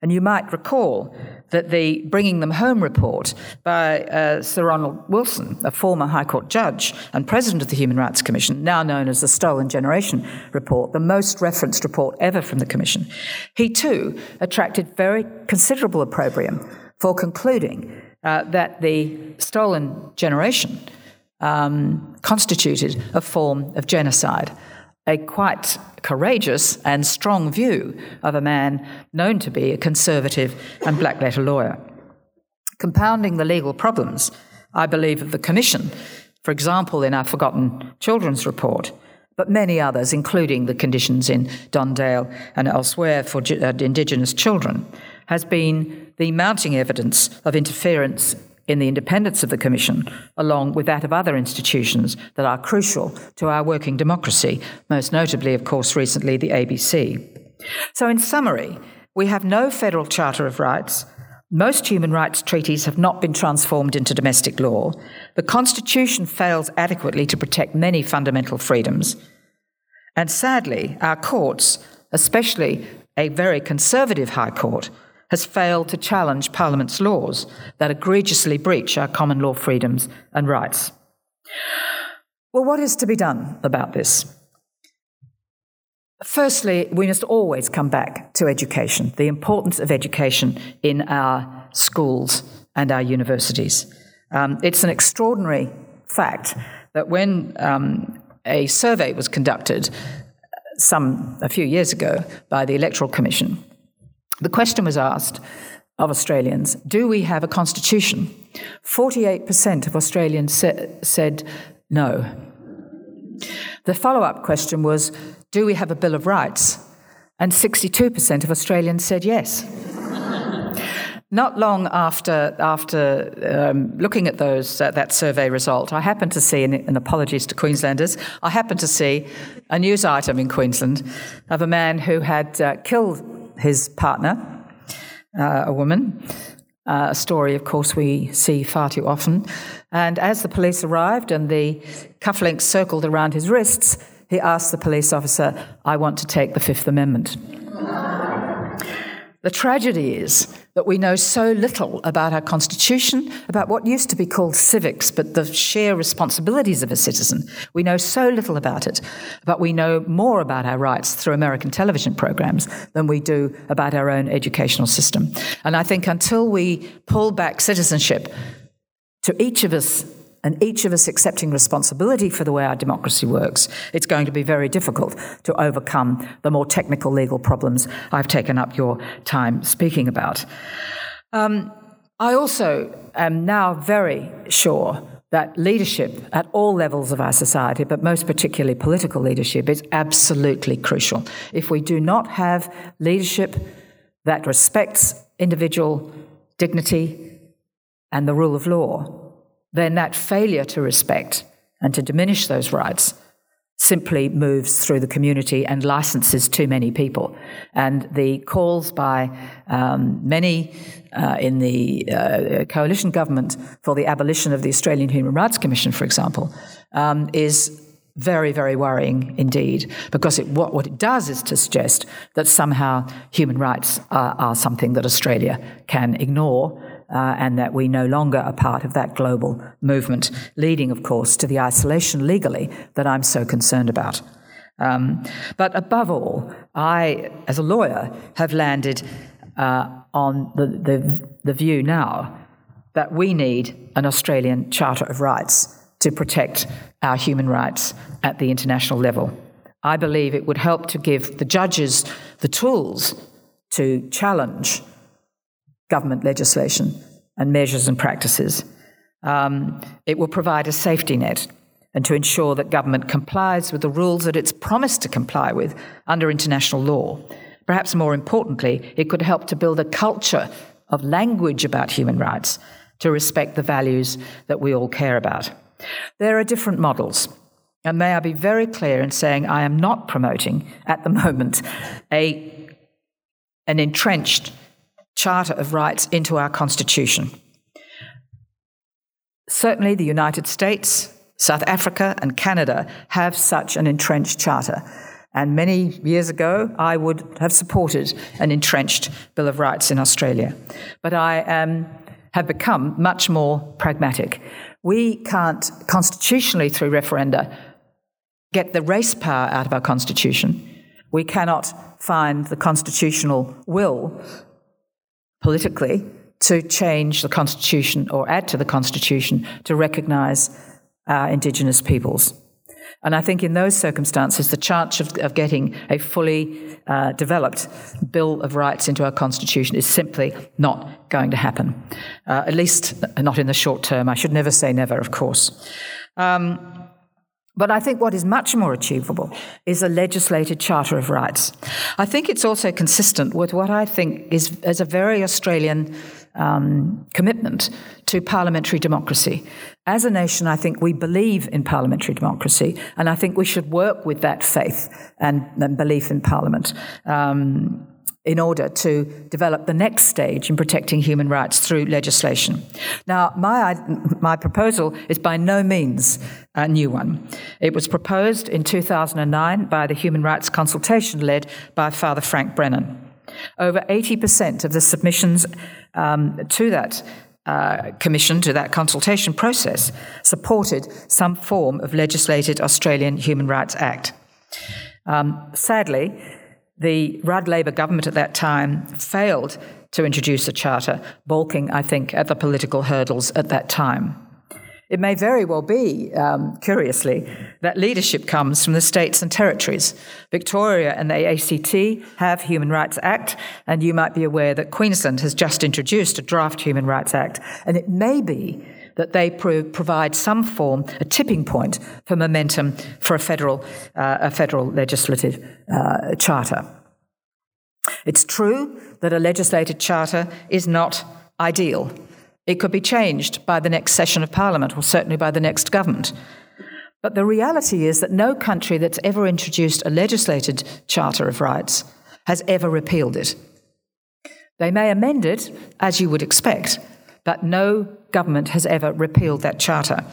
And you might recall that the Bringing Them Home report by uh, Sir Ronald Wilson, a former High Court judge and president of the Human Rights Commission, now known as the Stolen Generation report, the most referenced report ever from the Commission, he too attracted very considerable opprobrium for concluding uh, that the stolen generation um, constituted a form of genocide a quite courageous and strong view of a man known to be a conservative and black letter lawyer. Compounding the legal problems, I believe, of the Commission, for example, in our Forgotten Children's Report, but many others, including the conditions in Don Dale and elsewhere for uh, Indigenous children, has been the mounting evidence of interference in the independence of the Commission, along with that of other institutions that are crucial to our working democracy, most notably, of course, recently the ABC. So, in summary, we have no federal Charter of Rights, Most human rights treaties have not been transformed into domestic law. The Constitution fails adequately to protect many fundamental freedoms. And sadly, our courts, especially a very conservative High Court, has failed to challenge Parliament's laws that egregiously breach our common law freedoms and rights. Well, what is to be done about this? Firstly, we must always come back to education, the importance of education in our schools and our universities. Um, it's an extraordinary fact that when um, a survey was conducted some a few years ago by the Electoral Commission, the question was asked of Australians Do we have a constitution? 48% of Australians sa- said no. The follow up question was Do we have a Bill of Rights? And 62% of Australians said yes. Not long after, after um, looking at those, uh, that survey result, I happened to see, and apologies to Queenslanders, I happened to see a news item in Queensland of a man who had uh, killed his partner, uh, a woman. Uh, a story, of course, we see far too often. And as the police arrived and the cufflinks circled around his wrists, he asked the police officer, I want to take the Fifth Amendment. The tragedy is that we know so little about our Constitution, about what used to be called civics, but the sheer responsibilities of a citizen. We know so little about it, but we know more about our rights through American television programs than we do about our own educational system. And I think until we pull back citizenship to each of us and each of us accepting responsibility for the way our democracy works, it's going to be very difficult to overcome the more technical legal problems I've taken up your time speaking about. Um, I also am now very sure that leadership at all levels of our society, but most particularly political leadership, is absolutely crucial. If we do not have leadership that respects individual dignity and the rule of law, then that failure to respect and to diminish those rights simply moves through the community and licenses too many people. And the calls by um, many uh, in the uh, coalition government for the abolition of the Australian Human Rights Commission, for example, um, is very, very worrying indeed, because it, what, what, it does is to suggest that somehow human rights are, are something that Australia can ignore uh, and that we no longer are part of that global movement, leading, of course, to the isolation legally that I'm so concerned about. Um, but above all, I, as a lawyer, have landed uh, on the, the, the view now that we need an Australian Charter of Rights to protect our human rights at the international level. I believe it would help to give the judges the tools to challenge government legislation and measures and practices. Um, it will provide a safety net and to ensure that government complies with the rules that it's promised to comply with under international law. Perhaps more importantly, it could help to build a culture of language about human rights to respect the values that we all care about. There are different models. And may I be very clear in saying I am not promoting at the moment a, an entrenched Charter of Rights into our Constitution. Certainly, the United States, South Africa, and Canada have such an entrenched charter. And many years ago, I would have supported an entrenched Bill of Rights in Australia. But I um, have become much more pragmatic. We can't constitutionally, through referenda, get the race power out of our Constitution. We cannot find the constitutional will politically to change the Constitution or add to the Constitution to recognise our Indigenous peoples. And I think in those circumstances, the chance of, of getting a fully uh, developed Bill of Rights into our Constitution is simply not going to happen, uh, at least not in the short term. I should never say never, of course. Um, but I think what is much more achievable is a legislated Charter of Rights. I think it's also consistent with what I think is, is a very Australian um, commitment to parliamentary democracy. As a nation, I think we believe in parliamentary democracy, and I think we should work with that faith and, and belief in Parliament. Um, in order to develop the next stage in protecting human rights through legislation. Now, my, my proposal is by no means a new one. It was proposed in 2009 by the Human Rights Consultation led by Father Frank Brennan. Over 80% of the submissions um, to that uh, commission, to that consultation process, supported some form of legislated Australian Human Rights Act. Um, sadly, the Rudd Labor government at that time failed to introduce a charter, balking, I think, at the political hurdles at that time. It may very well be, um, curiously, that leadership comes from the states and territories. Victoria and the ACT have Human Rights Act, and you might be aware that Queensland has just introduced a draft Human Rights Act, and it may be that they pro- provide some form, a tipping point for momentum for a federal, uh, a federal legislative uh, charter. It's true that a legislated charter is not ideal. It could be changed by the next session of Parliament, or certainly by the next government. But the reality is that no country that's ever introduced a legislated Charter of Rights has ever repealed it. They may amend it, as you would expect, but no government has ever repealed that charter.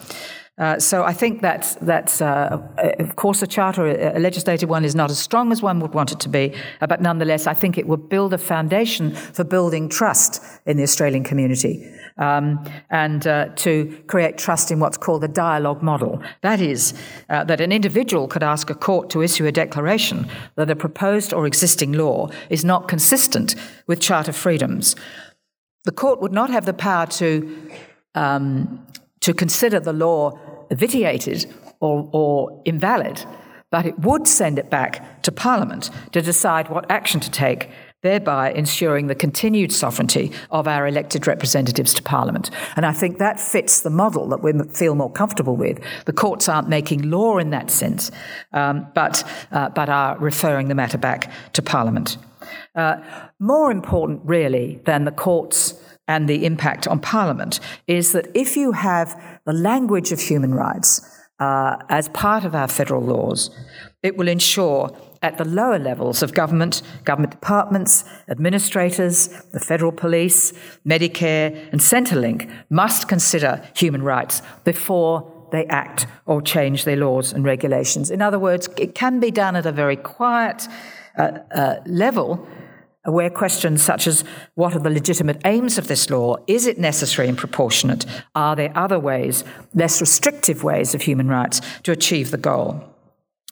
Uh, so I think that's, that's uh, of course, a charter, a legislative one, is not as strong as one would want it to be, uh, but nonetheless, I think it would build a foundation for building trust in the Australian community um, and uh, to create trust in what's called the dialogue model. That is, uh, that an individual could ask a court to issue a declaration that a proposed or existing law is not consistent with Charter freedoms. The court would not have the power to, um, to consider the law vitiated or, or invalid, but it would send it back to Parliament to decide what action to take thereby ensuring the continued sovereignty of our elected representatives to Parliament. And I think that fits the model that we feel more comfortable with. The courts aren't making law in that sense, um, but, uh, but are referring the matter back to Parliament. Uh, more important, really, than the courts and the impact on Parliament is that if you have the language of human rights uh, as part of our federal laws, it will ensure at the lower levels of government, government departments, administrators, the federal police, Medicare, and Centrelink must consider human rights before they act or change their laws and regulations. In other words, it can be done at a very quiet uh, uh, level where questions such as what are the legitimate aims of this law? Is it necessary and proportionate? Are there other ways, less restrictive ways of human rights to achieve the goal?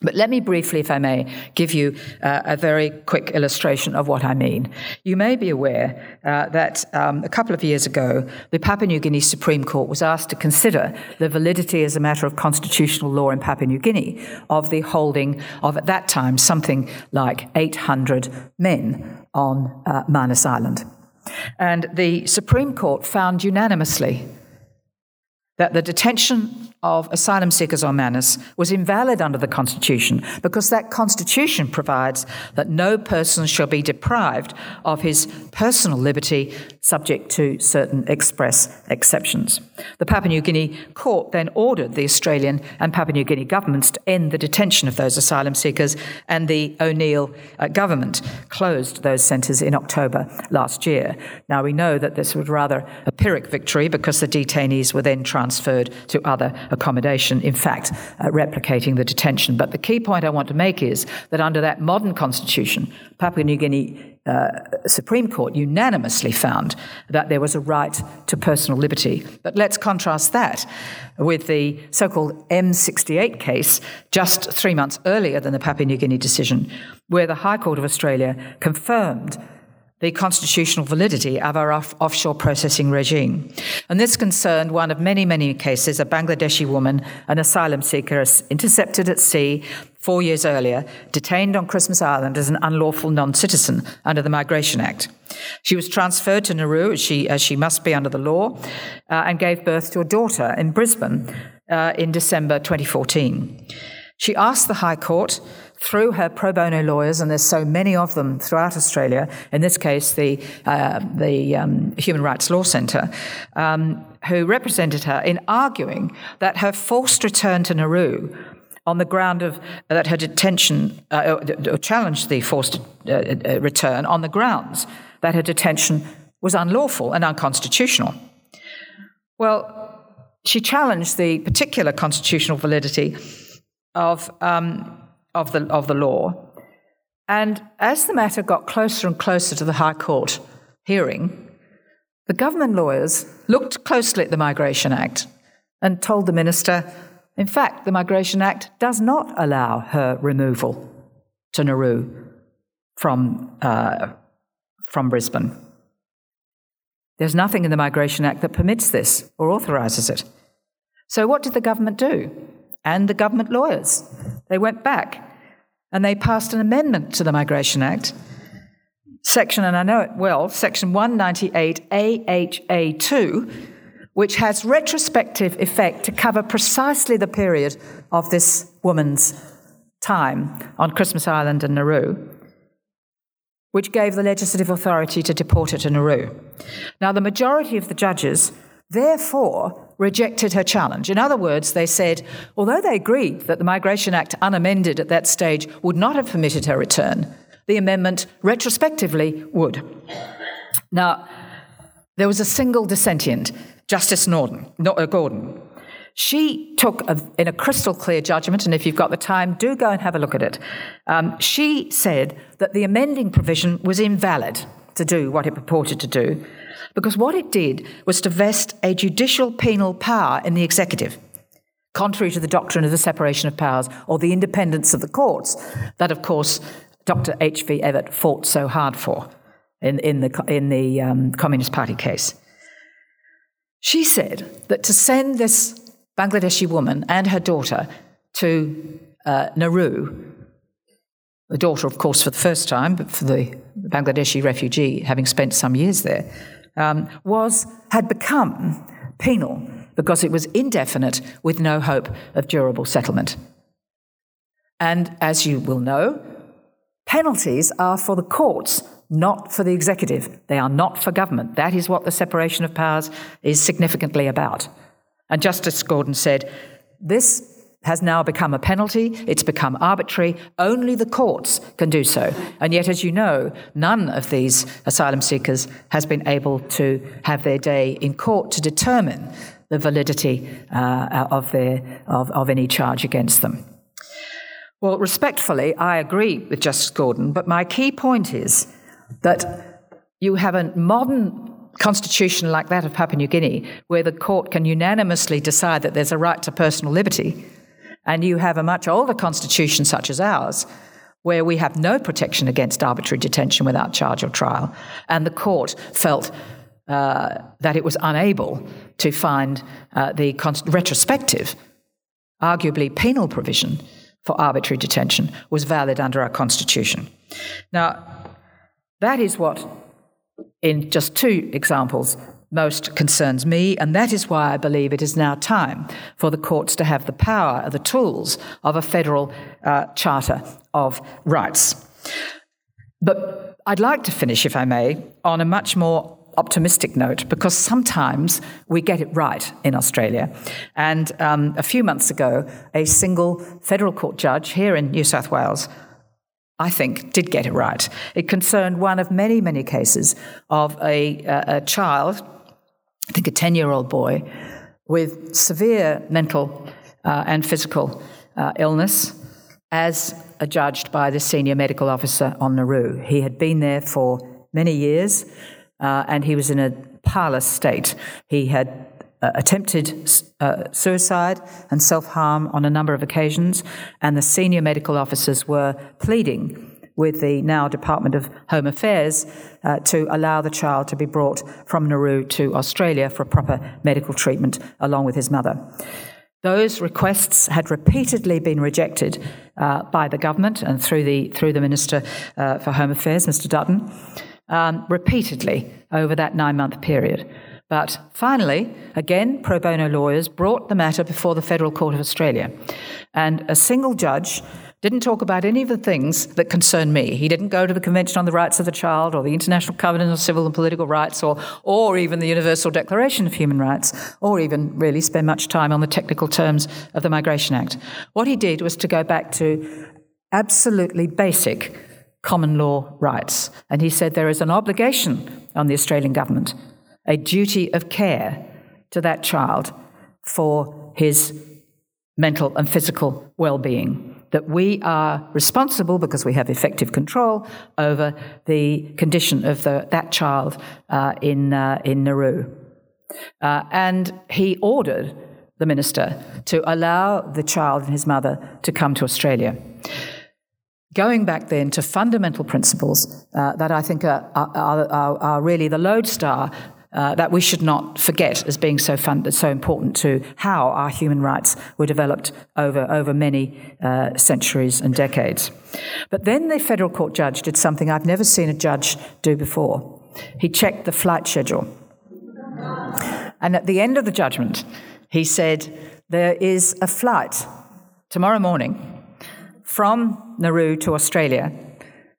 But let me briefly, if I may, give you uh, a very quick illustration of what I mean. You may be aware uh, that um, a couple of years ago, the Papua New Guinea Supreme Court was asked to consider the validity as a matter of constitutional law in Papua New Guinea of the holding of, at that time, something like 800 men on uh, Manus Island. And the Supreme Court found unanimously that the detention of asylum seekers on Manus was invalid under the Constitution because that Constitution provides that no person shall be deprived of his personal liberty subject to certain express exceptions. The Papua New Guinea court then ordered the Australian and Papua New Guinea governments to end the detention of those asylum seekers, and the O'Neill uh, government closed those centres in October last year. Now we know that this was rather a Pyrrhic victory because the detainees were then transferred to other accommodation, in fact, uh, replicating the detention. But the key point I want to make is that under that modern constitution, Papua New Guinea uh, Supreme Court unanimously found that there was a right to personal liberty. But let's contrast that with the so called M68 case just three months earlier than the Papua New Guinea decision, where the High Court of Australia confirmed the constitutional validity of our off- offshore processing regime. And this concerned one of many, many cases a Bangladeshi woman, an asylum seeker intercepted at sea four years earlier, detained on Christmas Island as an unlawful non citizen under the Migration Act. She was transferred to Nauru, as she, as she must be under the law, uh, and gave birth to a daughter in Brisbane uh, in December 2014. She asked the High Court through her pro bono lawyers, and there's so many of them throughout Australia, in this case, the, uh, the um, Human Rights Law Centre, um, who represented her in arguing that her forced return to Nauru on the ground of that her detention uh, uh challenged the forced uh, uh, return on the grounds that her detention was unlawful and unconstitutional. Well, she challenged the particular constitutional validity of, um, of, the, of the law. And as the matter got closer and closer to the High Court hearing, the government lawyers looked closely at the Migration Act and told the minister, in fact, the Migration Act does not allow her removal to Nauru from, uh, from Brisbane. There's nothing in the Migration Act that permits this or authorises it. So, what did the government do? And the government lawyers? They went back and they passed an amendment to the Migration Act. Section, and I know it well, Section 198 AHA2, which has retrospective effect to cover precisely the period of this woman's time on Christmas Island and Nauru which gave the legislative authority to deport her to Nauru. Now, the majority of the judges, therefore, rejected her challenge. In other words, they said, although they agreed that the Migration Act, unamended at that stage, would not have permitted her return, the amendment retrospectively would. Now, there was a single dissentient, Justice Norton, uh, Gordon, she took, a, in a crystal clear judgment, and if you've got the time, do go and have a look at it. Um, she said that the amending provision was invalid to do what it purported to do, because what it did was to vest a judicial penal power in the executive, contrary to the doctrine of the separation of powers or the independence of the courts, that, of course, Dr. H.V. Evatt fought so hard for in, in the, in the um, Communist Party case. She said that to send this Bangladeshi woman and her daughter to uh, Nauru. The daughter, of course, for the first time, but for the Bangladeshi refugee, having spent some years there, um, was had become penal because it was indefinite with no hope of durable settlement. And as you will know, penalties are for the courts, not for the executive. They are not for government. That is what the separation of powers is significantly about. And Justice Gordon said, This has now become a penalty, it's become arbitrary, only the courts can do so. And yet, as you know, none of these asylum seekers has been able to have their day in court to determine the validity uh, of, their, of, of any charge against them. Well, respectfully, I agree with Justice Gordon, but my key point is that you have a modern constitution like that of Papua New Guinea, where the court can unanimously decide that there's a right to personal liberty, and you have a much older constitution such as ours, where we have no protection against arbitrary detention without charge or trial, and the court felt uh, that it was unable to find uh, the con- retrospective, arguably penal provision for arbitrary detention was valid under our constitution. Now, that is what in just two examples most concerns me, and that is why I believe it is now time for the courts to have the power, the tools of a federal uh, charter of rights. But I'd like to finish, if I may, on a much more optimistic note because sometimes we get it right in Australia. And um, a few months ago, a single federal court judge here in New South Wales I think, did get it right. It concerned one of many, many cases of a, a, a child, I think a 10 year old boy, with severe mental uh, and physical uh, illness, as adjudged by the senior medical officer on Nauru. He had been there for many years uh, and he was in a parlous state. He had uh, attempted uh, suicide and self harm on a number of occasions, and the senior medical officers were pleading with the now Department of Home Affairs uh, to allow the child to be brought from Nauru to Australia for proper medical treatment along with his mother. Those requests had repeatedly been rejected uh, by the government and through the, through the Minister uh, for Home Affairs, Mr. Dutton, um, repeatedly over that nine month period. But finally, again, pro bono lawyers brought the matter before the Federal Court of Australia. And a single judge didn't talk about any of the things that concern me. He didn't go to the Convention on the Rights of the Child or the International Covenant on Civil and Political Rights or, or even the Universal Declaration of Human Rights or even really spend much time on the technical terms of the Migration Act. What he did was to go back to absolutely basic common law rights. And he said there is an obligation on the Australian government, a duty of care to that child for his mental and physical well being that we are responsible because we have effective control over the condition of the, that child uh, in, uh, in Nauru. Uh, and he ordered the minister to allow the child and his mother to come to Australia. Going back then to fundamental principles uh, that I think are, are, are, are really the lodestar uh, that we should not forget as being so fun, so important to how our human rights were developed over, over many uh, centuries and decades. But then the federal court judge did something I've never seen a judge do before. He checked the flight schedule. And at the end of the judgment, he said, There is a flight tomorrow morning from Nauru to Australia,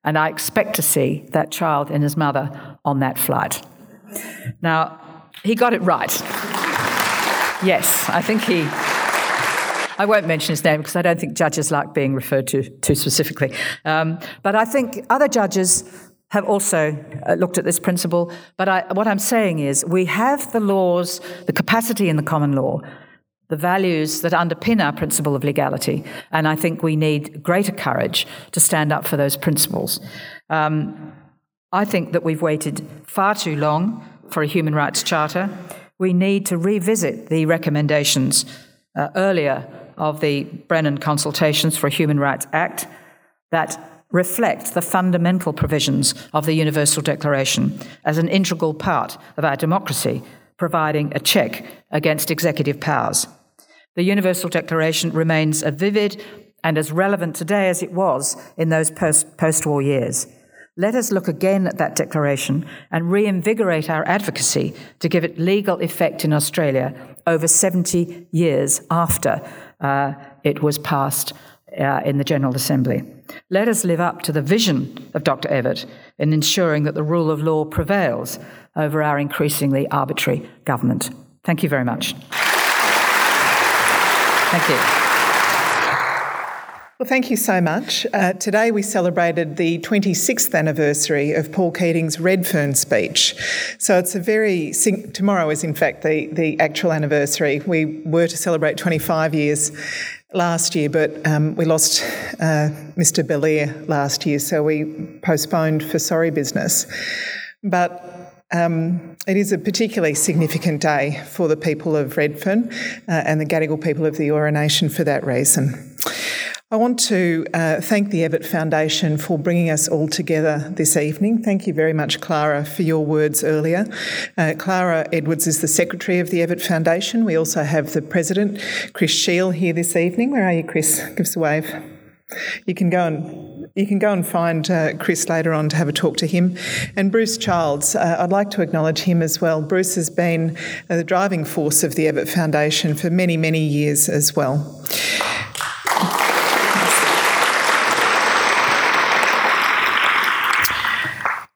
and I expect to see that child and his mother on that flight. Now, he got it right. Yes, I think he. I won't mention his name because I don't think judges like being referred to too specifically. Um, but I think other judges have also uh, looked at this principle. But I, what I'm saying is we have the laws, the capacity in the common law, the values that underpin our principle of legality. And I think we need greater courage to stand up for those principles. Um, I think that we've waited far too long for a human rights charter. We need to revisit the recommendations uh, earlier of the Brennan consultations for a Human Rights Act that reflect the fundamental provisions of the Universal Declaration as an integral part of our democracy, providing a check against executive powers. The Universal Declaration remains as vivid and as relevant today as it was in those post war years. Let us look again at that declaration and reinvigorate our advocacy to give it legal effect in Australia over 70 years after uh, it was passed uh, in the General Assembly. Let us live up to the vision of Dr. Evatt in ensuring that the rule of law prevails over our increasingly arbitrary government. Thank you very much. Thank you. Well, thank you so much. Uh, today we celebrated the 26th anniversary of Paul Keating's Redfern speech. So it's a very, tomorrow is in fact the, the actual anniversary. We were to celebrate 25 years last year, but um, we lost uh, Mr. Bellear last year, so we postponed for sorry business. But um, it is a particularly significant day for the people of Redfern uh, and the Gadigal people of the Eora Nation for that reason. I want to uh, thank the Evatt Foundation for bringing us all together this evening. Thank you very much, Clara, for your words earlier. Uh, Clara Edwards is the Secretary of the Evatt Foundation. We also have the President, Chris Sheil, here this evening. Where are you, Chris? Give us a wave. You can go and you can go and find uh, Chris later on to have a talk to him, and Bruce Childs. Uh, I'd like to acknowledge him as well. Bruce has been uh, the driving force of the Evatt Foundation for many, many years as well.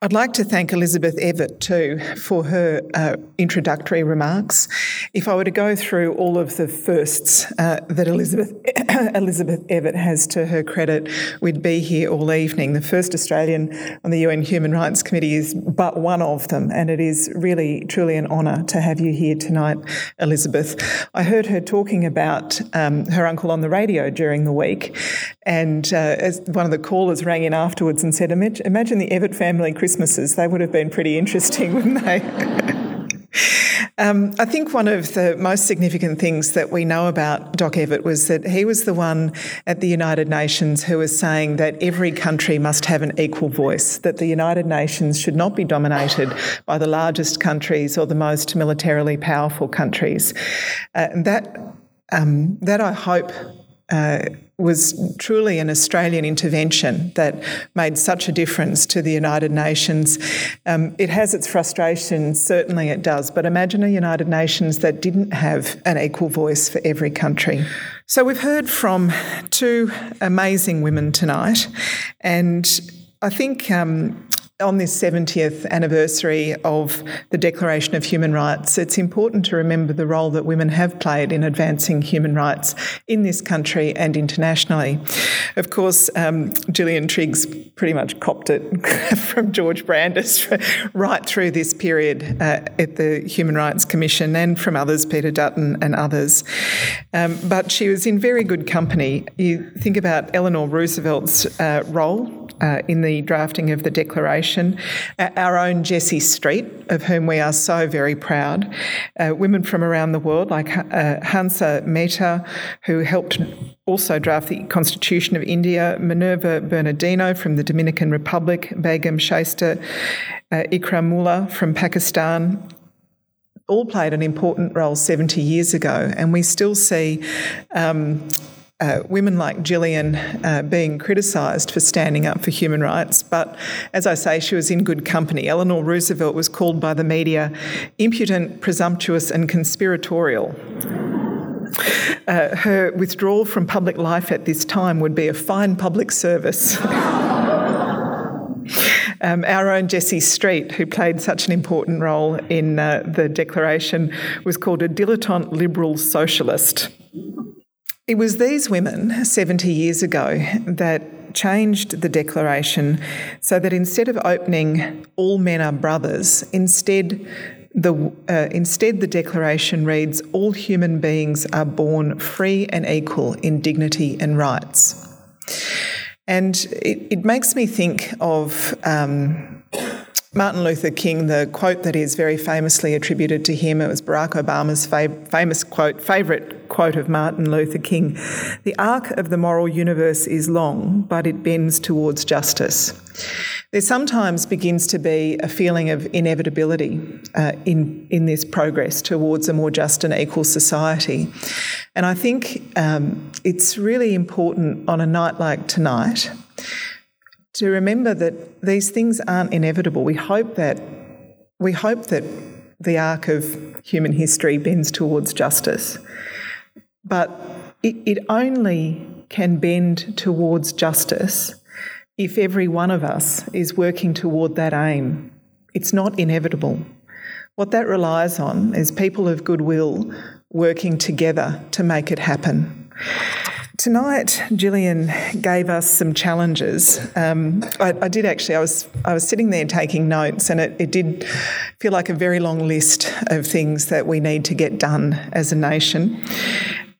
I'd like to thank Elizabeth Evatt too for her uh, introductory remarks. If I were to go through all of the firsts uh, that Elizabeth Elizabeth Evatt has to her credit, we'd be here all evening. The first Australian on the UN Human Rights Committee is but one of them, and it is really truly an honour to have you here tonight, Elizabeth. I heard her talking about um, her uncle on the radio during the week, and uh, as one of the callers rang in afterwards and said, "Imagine the Evatt family." Christmases. They would have been pretty interesting, wouldn't they? um, I think one of the most significant things that we know about Doc Evatt was that he was the one at the United Nations who was saying that every country must have an equal voice, that the United Nations should not be dominated by the largest countries or the most militarily powerful countries. Uh, and that, um, that I hope. Uh, was truly an Australian intervention that made such a difference to the United Nations. Um, it has its frustrations, certainly it does, but imagine a United Nations that didn't have an equal voice for every country. So, we've heard from two amazing women tonight, and I think um, on this 70th anniversary of the Declaration of Human Rights, it's important to remember the role that women have played in advancing human rights in this country and internationally. Of course, um, Gillian Triggs pretty much copped it from George Brandis right through this period uh, at the Human Rights Commission and from others, Peter Dutton and others. Um, but she was in very good company. You think about Eleanor Roosevelt's uh, role uh, in the drafting of the Declaration. Our own Jessie Street, of whom we are so very proud. Uh, women from around the world, like uh, Hansa Mehta, who helped also draft the Constitution of India, Minerva Bernardino from the Dominican Republic, Begum Shaista, uh, Ikramullah from Pakistan, all played an important role 70 years ago, and we still see um, uh, women like Gillian uh, being criticised for standing up for human rights. But as I say, she was in good company. Eleanor Roosevelt was called by the media impudent, presumptuous, and conspiratorial. Uh, her withdrawal from public life at this time would be a fine public service. Um, our own Jessie Street, who played such an important role in uh, the Declaration, was called a dilettante liberal socialist. It was these women 70 years ago that changed the declaration so that instead of opening all men are brothers, instead the, uh, instead the declaration reads all human beings are born free and equal in dignity and rights. And it, it makes me think of um, Martin Luther King, the quote that is very famously attributed to him, it was Barack Obama's famous quote, favourite quote of Martin Luther King The arc of the moral universe is long, but it bends towards justice. There sometimes begins to be a feeling of inevitability uh, in, in this progress towards a more just and equal society. And I think um, it's really important on a night like tonight to remember that these things aren't inevitable. We hope that we hope that the arc of human history bends towards justice, but it, it only can bend towards justice if every one of us is working toward that aim. It's not inevitable. What that relies on is people of goodwill working together to make it happen. Tonight, Gillian gave us some challenges. Um, I, I, did actually. I was I was sitting there taking notes, and it, it, did feel like a very long list of things that we need to get done as a nation.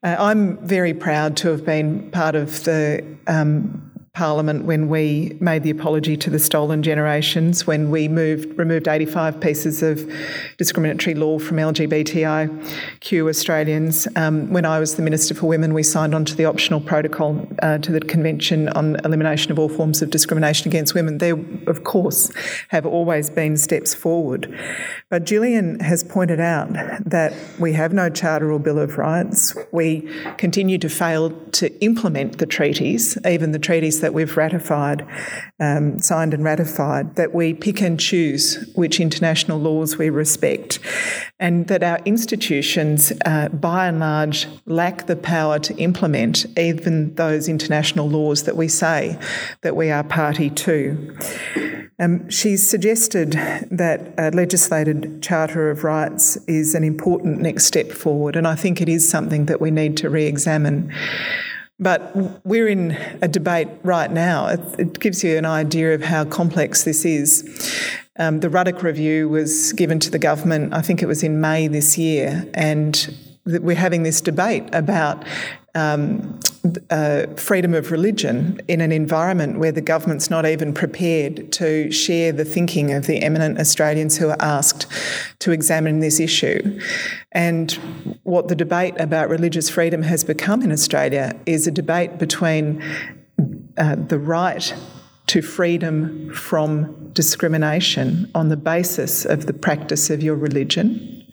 Uh, I'm very proud to have been part of the um, Parliament when we made the apology to the stolen generations, when we moved removed 85 pieces of discriminatory law from LGBTIQ Australians. Um, when I was the Minister for Women, we signed on to the optional protocol uh, to the Convention on Elimination of All Forms of Discrimination Against Women. There, of course, have always been steps forward. But Gillian has pointed out that we have no Charter or Bill of Rights. We continue to fail to implement the treaties, even the treaties that that we've ratified, um, signed and ratified, that we pick and choose which international laws we respect, and that our institutions, uh, by and large, lack the power to implement even those international laws that we say that we are party to. Um, she's suggested that a legislated Charter of Rights is an important next step forward, and I think it is something that we need to re examine. But we're in a debate right now. It, it gives you an idea of how complex this is. Um, the Ruddock Review was given to the government, I think it was in May this year, and we're having this debate about um, uh, freedom of religion in an environment where the government's not even prepared to share the thinking of the eminent Australians who are asked to examine this issue. And what the debate about religious freedom has become in Australia is a debate between uh, the right to freedom from discrimination on the basis of the practice of your religion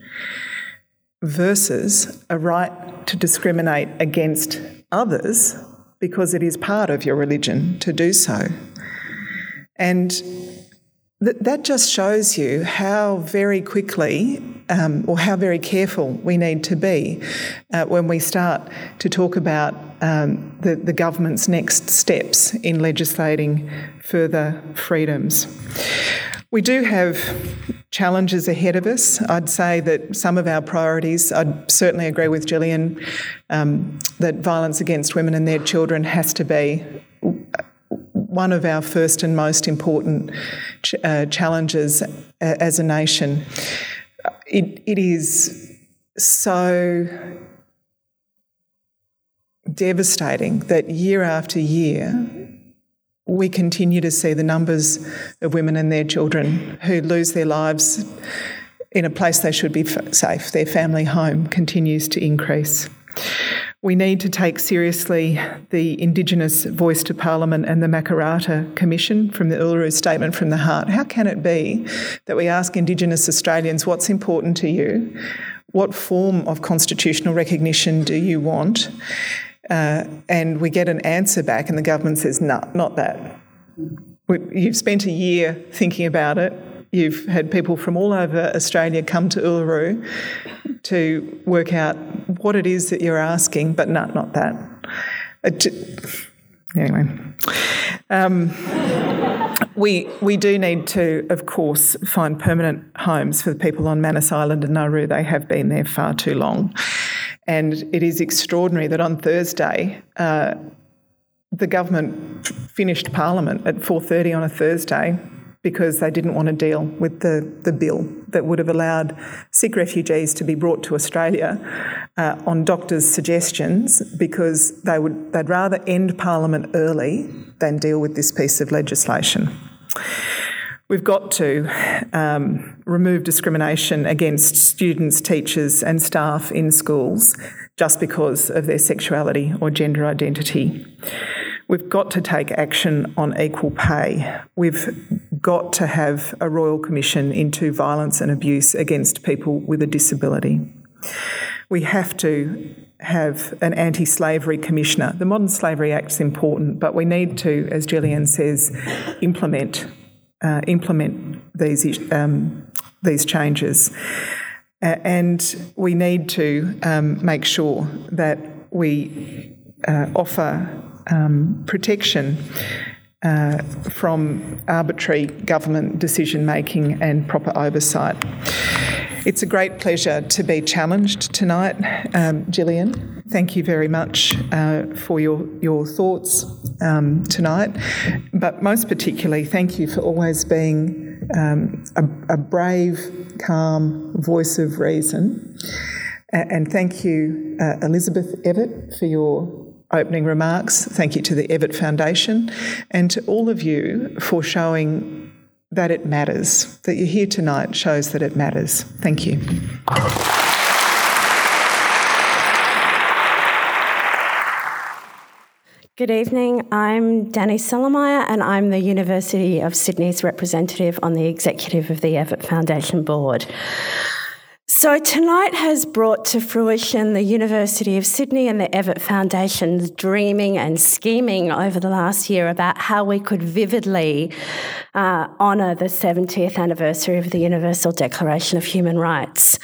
versus a right to discriminate against others because it is part of your religion to do so. And th- that just shows you how very quickly um, or how very careful we need to be uh, when we start to talk about um, the, the government's next steps in legislating further freedoms. We do have challenges ahead of us. I'd say that some of our priorities, I'd certainly agree with Gillian, um, that violence against women and their children has to be one of our first and most important ch- uh, challenges as a nation. It, it is so devastating that year after year we continue to see the numbers of women and their children who lose their lives in a place they should be safe, their family home, continues to increase. We need to take seriously the Indigenous voice to Parliament and the Makarrata Commission from the Uluru Statement from the Heart. How can it be that we ask Indigenous Australians what's important to you? What form of constitutional recognition do you want? Uh, and we get an answer back, and the government says, no, not that. You've spent a year thinking about it. You've had people from all over Australia come to Uluru to work out what it is that you're asking, but no, not that. Anyway. Um, we, we do need to, of course, find permanent homes for the people on Manus Island and Nauru. They have been there far too long. And it is extraordinary that on Thursday, uh, the government finished Parliament at 4:30 on a Thursday because they didn't want to deal with the, the bill that would have allowed sick refugees to be brought to Australia uh, on doctors' suggestions because they would they'd rather end Parliament early than deal with this piece of legislation. We've got to um, remove discrimination against students, teachers, and staff in schools just because of their sexuality or gender identity. We've got to take action on equal pay. We've got to have a Royal Commission into violence and abuse against people with a disability. We have to have an anti slavery commissioner. The Modern Slavery Act is important, but we need to, as Gillian says, implement uh, implement these um, these changes, and we need to um, make sure that we uh, offer um, protection. Uh, from arbitrary government decision making and proper oversight. It's a great pleasure to be challenged tonight, um, Gillian. Thank you very much uh, for your, your thoughts um, tonight, but most particularly, thank you for always being um, a, a, brave, calm voice of reason. And thank you, uh, Elizabeth Evatt, for your opening remarks. Thank you to the Evatt Foundation and to all of you for showing that it matters. That you're here tonight shows that it matters. Thank you. Good evening. I'm Danny Celermajer, and I'm the University of Sydney's representative on the executive of the Evatt Foundation Board. So, tonight has brought to fruition the University of Sydney and the Evatt Foundation's dreaming and scheming over the last year about how we could vividly uh, honour the 70th anniversary of the Universal Declaration of Human Rights.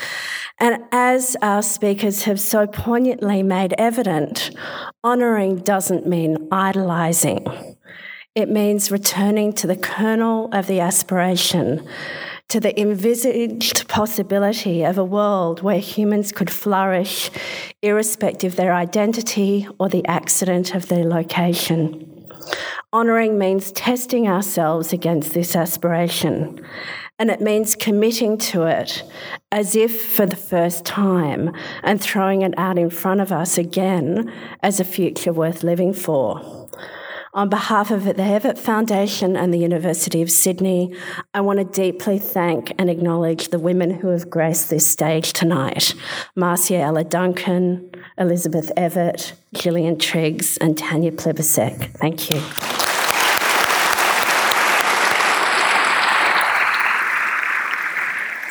And as our speakers have so poignantly made evident, honouring doesn't mean idolising. It means returning to the kernel of the aspiration to the envisaged possibility of a world where humans could flourish irrespective of their identity or the accident of their location. Honouring means testing ourselves against this aspiration, and it means committing to it as if for the first time and throwing it out in front of us again as a future worth living for. On behalf of the Evatt Foundation and the University of Sydney, I want to deeply thank and acknowledge the women who have graced this stage tonight Marcia Ella Duncan, Elizabeth Evatt, Gillian Triggs, and Tanya Plibersek. Thank you.